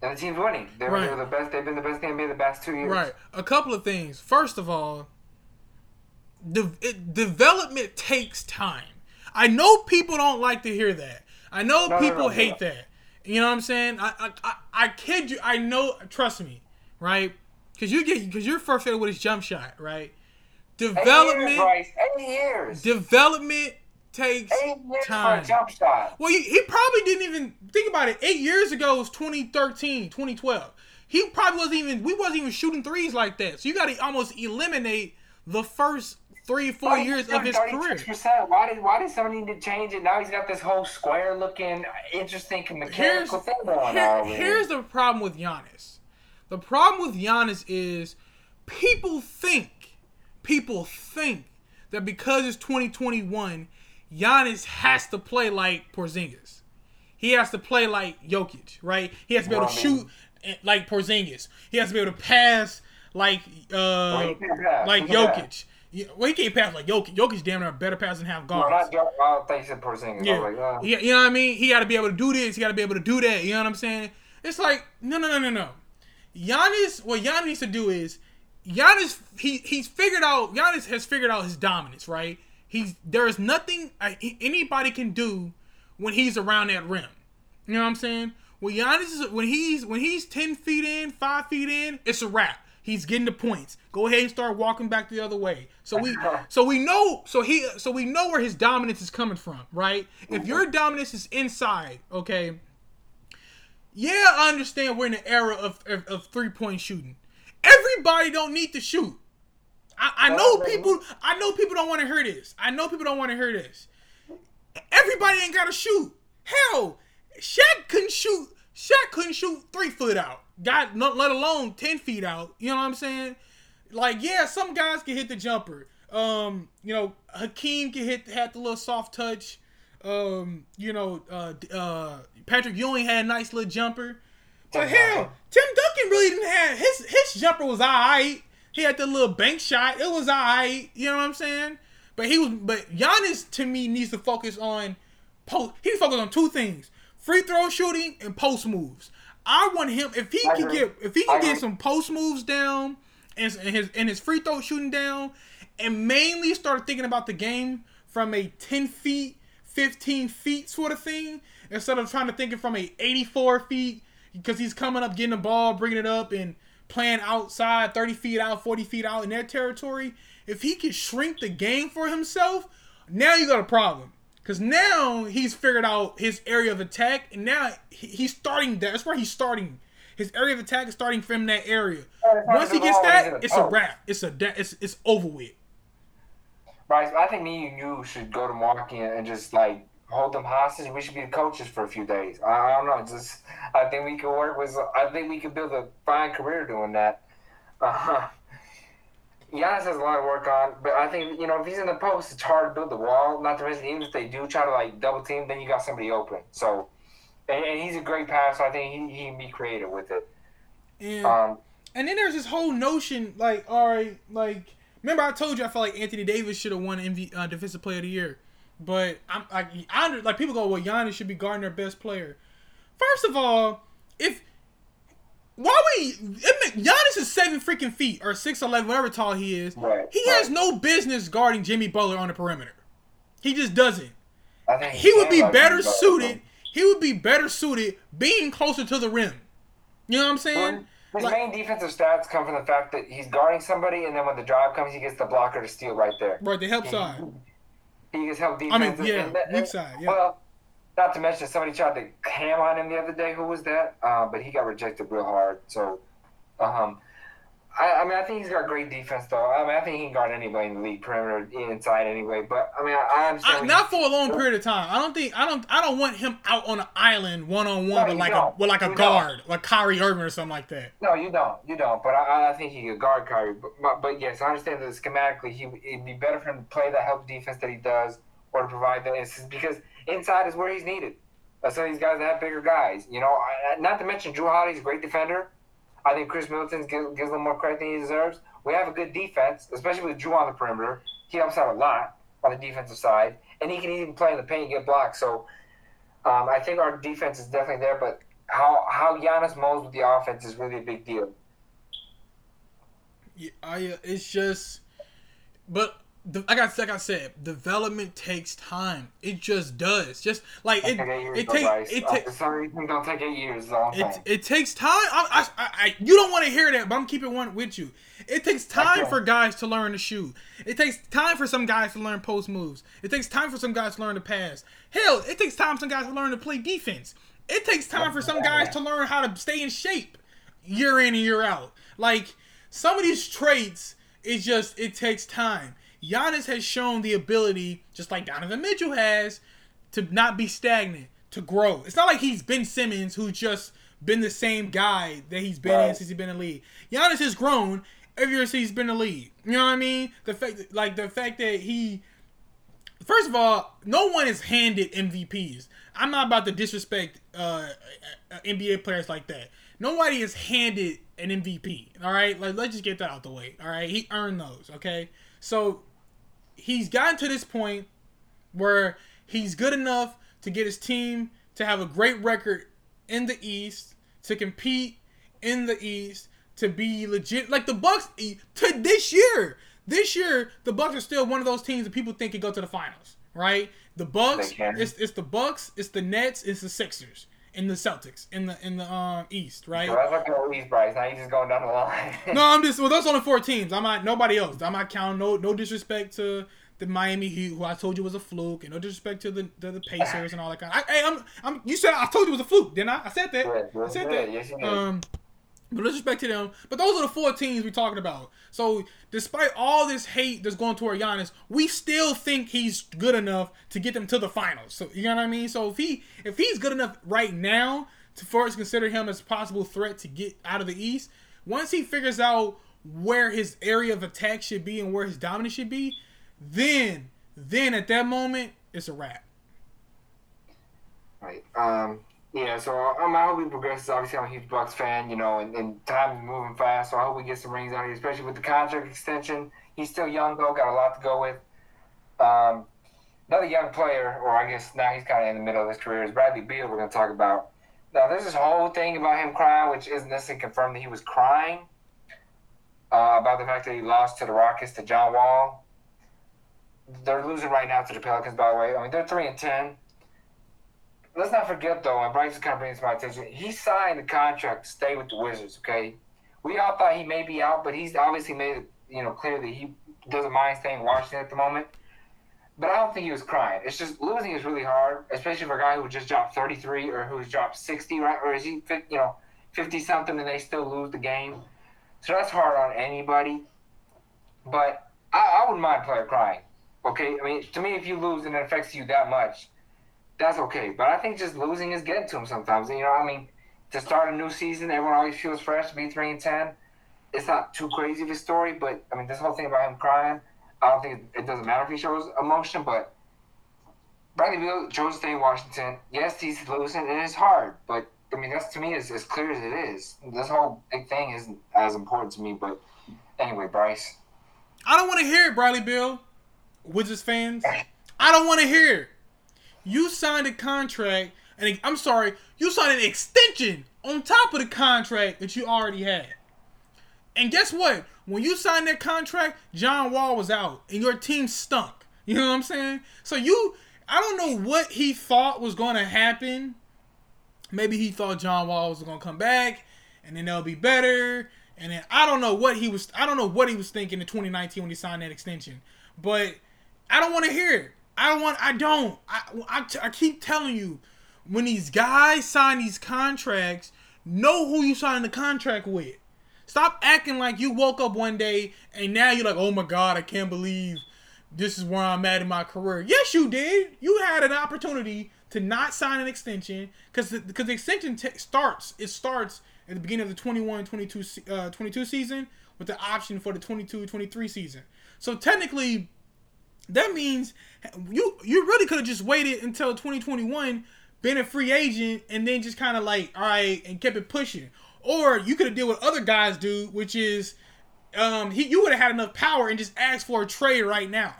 And the team's winning. They're, right. they're the best. They've been the best team in the past two years. Right. A couple of things. First of all, de- it, development takes time. I know people don't like to hear that. I know no, people no, no, hate that. You know what I'm saying? I, I, I, I kid you. I know. Trust me, right? Because you get because you're frustrated with his jump shot, right? Development. Eight years, Bryce. Eight years. Development takes eight years time. For a jump shot. Well, he, he probably didn't even think about it. Eight years ago was 2013, 2012. He probably wasn't even. We wasn't even shooting threes like that. So you got to almost eliminate the first three, four years of his career. Why did why did somebody need to change it? Now he's got this whole square looking, interesting mechanical here's, thing going here, on. Here's the problem with Giannis. The problem with Giannis is people think, people think that because it's 2021, Giannis has to play like Porzingis. He has to play like Jokic, right? He has to be able to shoot like Porzingis. He has to be able to pass like uh like Jokic. Yeah, well, he can't pass like Jokic. Jokic's damn near a better pass than half guards. No, not I thought you said Porzingis. Yeah. Like, uh. yeah, you know what I mean. He got to be able to do this. He got to be able to do that. You know what I'm saying? It's like no, no, no, no, no. Giannis, what Giannis needs to do is Giannis. He he's figured out. Giannis has figured out his dominance. Right. He's there is nothing uh, anybody can do when he's around that rim. You know what I'm saying? When Giannis is when he's when he's ten feet in, five feet in, it's a wrap. He's getting the points. Go ahead and start walking back the other way. So we <laughs> uh-huh. so we know so he so we know where his dominance is coming from, right? If mm-hmm. your dominance is inside, okay. Yeah, I understand we're in an era of, of, of three point shooting. Everybody don't need to shoot. I, I know people. I know people don't want to hear this. I know people don't want to hear this. Everybody ain't got to shoot. Hell, Shaq couldn't shoot. Shaq couldn't shoot three foot out. Got not let alone ten feet out. You know what I'm saying? Like, yeah, some guys can hit the jumper. Um, you know, Hakeem can hit had the little soft touch. Um, you know, uh, uh, Patrick Ewing had a nice little jumper. But hell, Tim Duncan really didn't have his his jumper was alright. He had the little bank shot. It was alright. You know what I'm saying? But he was but Giannis to me needs to focus on post. He focused on two things: free throw shooting and post moves. I want him if he I can agree. get if he can get some post moves down and, his and his free throw shooting down, and mainly start thinking about the game from a ten feet, fifteen feet sort of thing instead of trying to think it from a eighty four feet because he's coming up, getting the ball, bringing it up, and playing outside, thirty feet out, forty feet out in their territory. If he can shrink the game for himself, now you got a problem. Because now he's figured out his area of attack, and now he's starting That. That's where he's starting. His area of attack is starting from that area. Once he gets that, it's a wrap. It's a it's it's over with. Bryce, I think me and you should go to Milwaukee and just like hold them hostage. We should be the coaches for a few days. I, I don't know. Just I think we could work with. I think we could build a fine career doing that. Uh, Giannis has a lot of work on, but I think you know if he's in the post, it's hard to build the wall. Not to mention, even if they do try to like double team, then you got somebody open. So, and, and he's a great passer. I think he, he can be creative with it. And, um, and then there's this whole notion, like, all right, like, remember I told you I felt like Anthony Davis should have won MV, uh, Defensive Player of the Year, but I'm like, I like people go, well, Giannis should be guarding their best player. First of all, if why we? Giannis is seven freaking feet or six eleven, whatever tall he is. Right, he right. has no business guarding Jimmy Butler on the perimeter. He just doesn't. he would be better suited. He would be better suited being closer to the rim. You know what I'm saying? His like, main defensive stats come from the fact that he's guarding somebody, and then when the drive comes, he gets the blocker to steal right there. Right, the help he, side. He gets help defense. I mean, yeah, and, and, weak side. Yeah. Well, not to mention, somebody tried to ham on him the other day. Who was that? Uh, but he got rejected real hard. So, um, I, I, mean, I think he's got great defense, though. I mean, I think he can guard anybody in the league, perimeter, inside, anyway. But I mean, I, I understand. I, not for a long period of time. I don't think. I don't. I don't want him out on an island one on one with like a with like a you guard, don't. like Kyrie Irving or something like that. No, you don't. You don't. But I, I think he could guard Kyrie. But, but, but yes, I understand that schematically, he it'd be better for him to play the help defense that he does, or to provide that because inside is where he's needed. Some of these guys that have bigger guys. You know, not to mention Jrue Holiday's a great defender. I think Khris Middleton gives, gives little more credit than he deserves. We have a good defense, especially with Jrue on the perimeter. He helps out a lot on the defensive side, and he can even play in the paint and get blocked. So um, I think our defense is definitely there, but how how Giannis molds with the offense is really a big deal. Yeah, I, uh, it's just, but the, like I like I said, development takes time. It just does. Just like it, it, takes. It takes. Sorry, don't take eight years. It, it takes time. I, I, I, you don't want to hear that, but I'm keeping one with you. It takes time for guys to learn to shoot. It takes time for some guys to learn post moves. It takes time for some guys to learn to pass. Hell, it takes time for some guys to learn to play defense. It takes time for some guys to learn how to stay in shape year in and year out. Like some of these traits, it's just it takes time Giannis has shown the ability, just like Donovan Mitchell has, to not be stagnant, to grow. It's not like he's Ben Simmons, who's just been the same guy that he's been right. in since he's been in the league. Giannis has grown every year since he's been in the league. You know what I mean? The fact, that, like the fact that he, first of all, no one is handed MVPs. I'm not about to disrespect uh, uh NBA players like that. Nobody is handed an MVP. All right, like let's just get that out the way. All right, he earned those. Okay, so he's gotten to this point where he's good enough to get his team to have a great record in the East, to compete in the East, to be legit. Like the Bucks to this year, this year the Bucks are still one of those teams that people think can go to the finals. Right? The Bucks, it's it's the Bucks, it's the Nets, it's the Sixers in the Celtics in the in the um East, right? Bro, that's like East, Bryce. Now you just going down the line. <laughs> no, I'm just well. Those only four teams. I'm not nobody else. I'm not counting. No, no disrespect to the Miami Heat, who I told you was a fluke, and no disrespect to the the, the Pacers and all that kind. Of, I, hey, I'm I'm. You said I told you it was a fluke, didn't I? I said that. I said that. Yes, um, but disrespect to them. But those are the four teams we're talking about. So despite all this hate that's going toward Giannis, we still think he's good enough to get them to the finals. So you know what I mean? So if he if he's good enough right now to us consider him as a possible threat to get out of the East, once he figures out where his area of attack should be and where his dominance should be, then then at that moment it's a wrap. Right. Um yeah, so um, I hope he progresses. Obviously, I'm a huge Bucks fan, you know, and, and time is moving fast. So I hope we get some rings out of here, especially with the contract extension. He's still young though, got a lot to go with. Um, another young player, or I guess now he's kind of in the middle of his career, is Bradley Beal. We're going to talk about. Now, there's this whole thing about him crying, which isn't necessarily confirmed that he was crying uh, about the fact that he lost to the Rockets to John Wall. They're losing right now to the Pelicans, by the way. I mean, they're three and ten let's not forget though, and Bryce is kind of bringing to my attention. He signed the contract to stay with the Wizards. Okay, we all thought he may be out, but he's obviously made it you know clear that he doesn't mind staying in Washington at the moment. But I don't think he was crying. It's just losing is really hard, especially for a guy who just dropped 33 or who's dropped 60, right? Or is he, you know, 50 something and they still lose the game? So that's hard on anybody. But I, I wouldn't mind a player crying. Okay, I mean, to me, if you lose and it affects you that much, that's okay. But I think just losing is getting to him sometimes. You know, I mean, to start a new season, everyone always feels fresh. Be three and ten, it's not too crazy of a story. But I mean, this whole thing about him crying, I don't think it, it doesn't matter if he shows emotion. But Bradley Beal chose to stay in Washington. Yes, he's losing, and it's hard. But I mean, that's to me is as clear as it is. This whole big thing isn't as important to me. But anyway, Bryce. I don't want to hear it, Bradley Beal. Wizards fans. I don't want to hear it you signed a contract, and I'm sorry, you signed an extension on top of the contract that you already had. And guess what? When you signed that contract, John Wall was out, and your team stunk. You know what I'm saying? So you, I don't know what he thought was going to happen. Maybe he thought John Wall was going to come back, and then they'll be better. And then I don't know what he was. I don't know what he was thinking in 2019 when he signed that extension. But I don't want to hear it. I don't want. I don't. I, I, keep telling you, when these guys sign these contracts, know who you sign the contract with. Stop acting like you woke up one day and now you're like, oh my god, I can't believe this is where I'm at in my career. Yes, you did. You had an opportunity to not sign an extension because the, because the extension t- starts. It starts at the beginning of the 21 22, uh, 22 season with the option for the 22 23 season. So technically, that means you you really could have just waited until 2021, been a free agent, and then just kind of like, all right, and kept it pushing. Or you could have did what other guys do, which is, um, he you would have had enough power and just asked for a trade right now.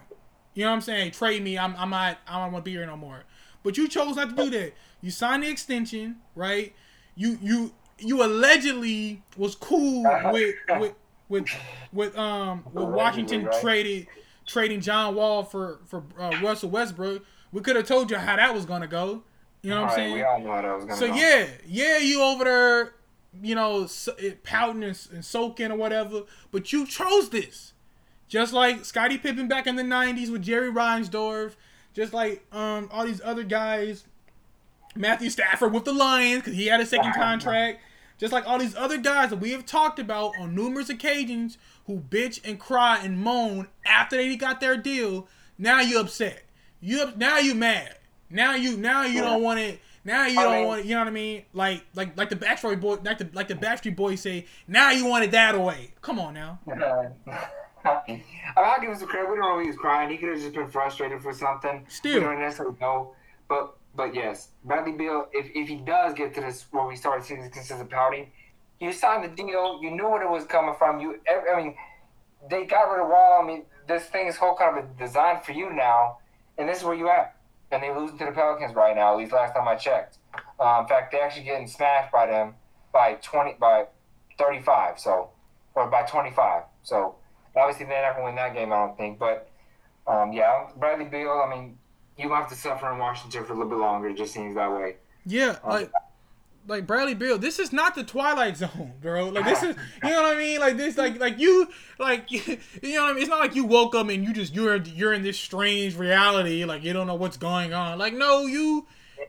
You know what I'm saying? Trade me. I'm I'm not. I don't want to be here no more. But you chose not to do that. You signed the extension, right? You you you allegedly was cool with with with with um with Washington right? traded trading John Wall for for uh, Russell Westbrook. We could have told you how that was gonna go. You know what I'm saying? We all know how that was gonna so, go. So yeah, yeah, you over there, you know, pouting and, and soaking or whatever, but you chose this. Just like Scottie Pippen back in the '90s with Jerry Reinsdorf, just like um all these other guys, Matthew Stafford with the Lions because he had a second <laughs> contract. Just like all these other guys that we have talked about on numerous occasions who bitch and cry and moan after they got their deal. Now you upset. You now you mad. Now you now you don't want it. Now you I don't mean- want it. You know what I mean? Like like like the Backstreet Boy like the like the Backstreet Boys say. Now you want it that away. Come on now. <laughs> I mean, I'll give him some credit. We don't know he was crying. He could have just been frustrated for something. Still. we don't necessarily know. But but yes, Bradley Beal. If, if he does get to this where we start seeing this consistent pouting, you signed the deal. You knew what it was coming from. You. I mean, they got rid of Wall. I mean, this thing is whole kind of designed for you now, and this is where you at. And they losing to the Pelicans right now. At least last time I checked. Uh, in fact, they're actually getting smashed by them by twenty by thirty five. So or by twenty five. So obviously they're not gonna win that game. I don't think. But um, yeah, Bradley Beal. I mean, you have to suffer in Washington for a little bit longer. It just seems that way. Yeah, Um, like like Bradley Beal, this is not the Twilight Zone, <laughs> bro. Like this is, <laughs> you know what I mean? Like this, like like you, like <laughs> you know what I mean? It's not like you woke up and you just you're you're in this strange reality, like you don't know what's going on. Like no, you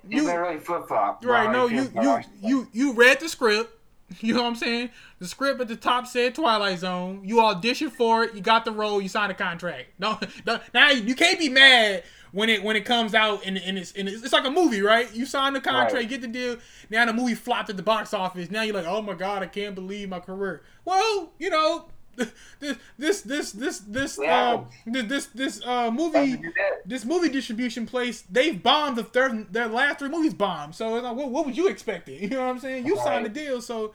You- been really flip flop. right? No, you you you you read the script. You know what I'm saying? The script at the top said Twilight Zone. You auditioned for it. You got the role. You signed a contract. No, no now you can't be mad when it when it comes out and, and it's and it's, it's like a movie, right? You sign the contract, Right. get the deal. Now the movie flopped at the box office. Now you're like, oh my god, I can't believe my career. Well, you know, <laughs> this this this this this uh, this this uh movie this movie distribution place, they've bombed the third, their last three movies bombed. So it's like, what, what was you expecting? <laughs> You know what I'm saying? You signed the deal, so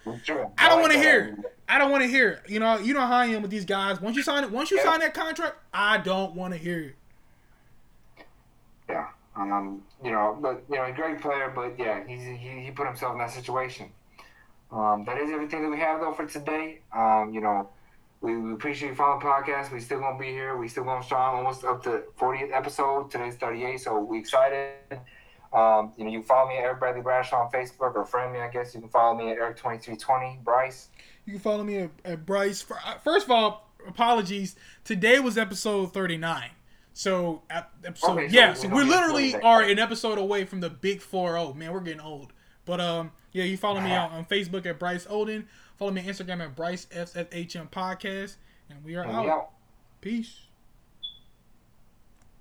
I don't want to hear it. I don't want to hear it. You know, you know how I am with these guys. Once you sign it, once you Yeah. sign that contract, I don't want to hear it. Um, you know, but you know, a great player, but yeah, he's, he he put himself in that situation. Um, that is everything that we have though for today. Um, you know, we, we appreciate you following the podcast. We still gonna be here. We still going strong. Almost up to 40th episode. Today's 38, so we excited. Um, you know, you follow me at Eric Bradley Bradshaw on Facebook or friend me. I guess you can follow me at Eric2320 Bryce. You can follow me at, at Bryce. Uh, First of all, apologies. Today was episode 39. So, episode, Okay, so yeah, so we literally are an episode away from the big 4 Man, we're getting old. But, um, yeah, you follow me on, on Facebook at Bryce Olden. Follow me on Instagram at Bryce FFHM Podcast. And we are out. out. Peace.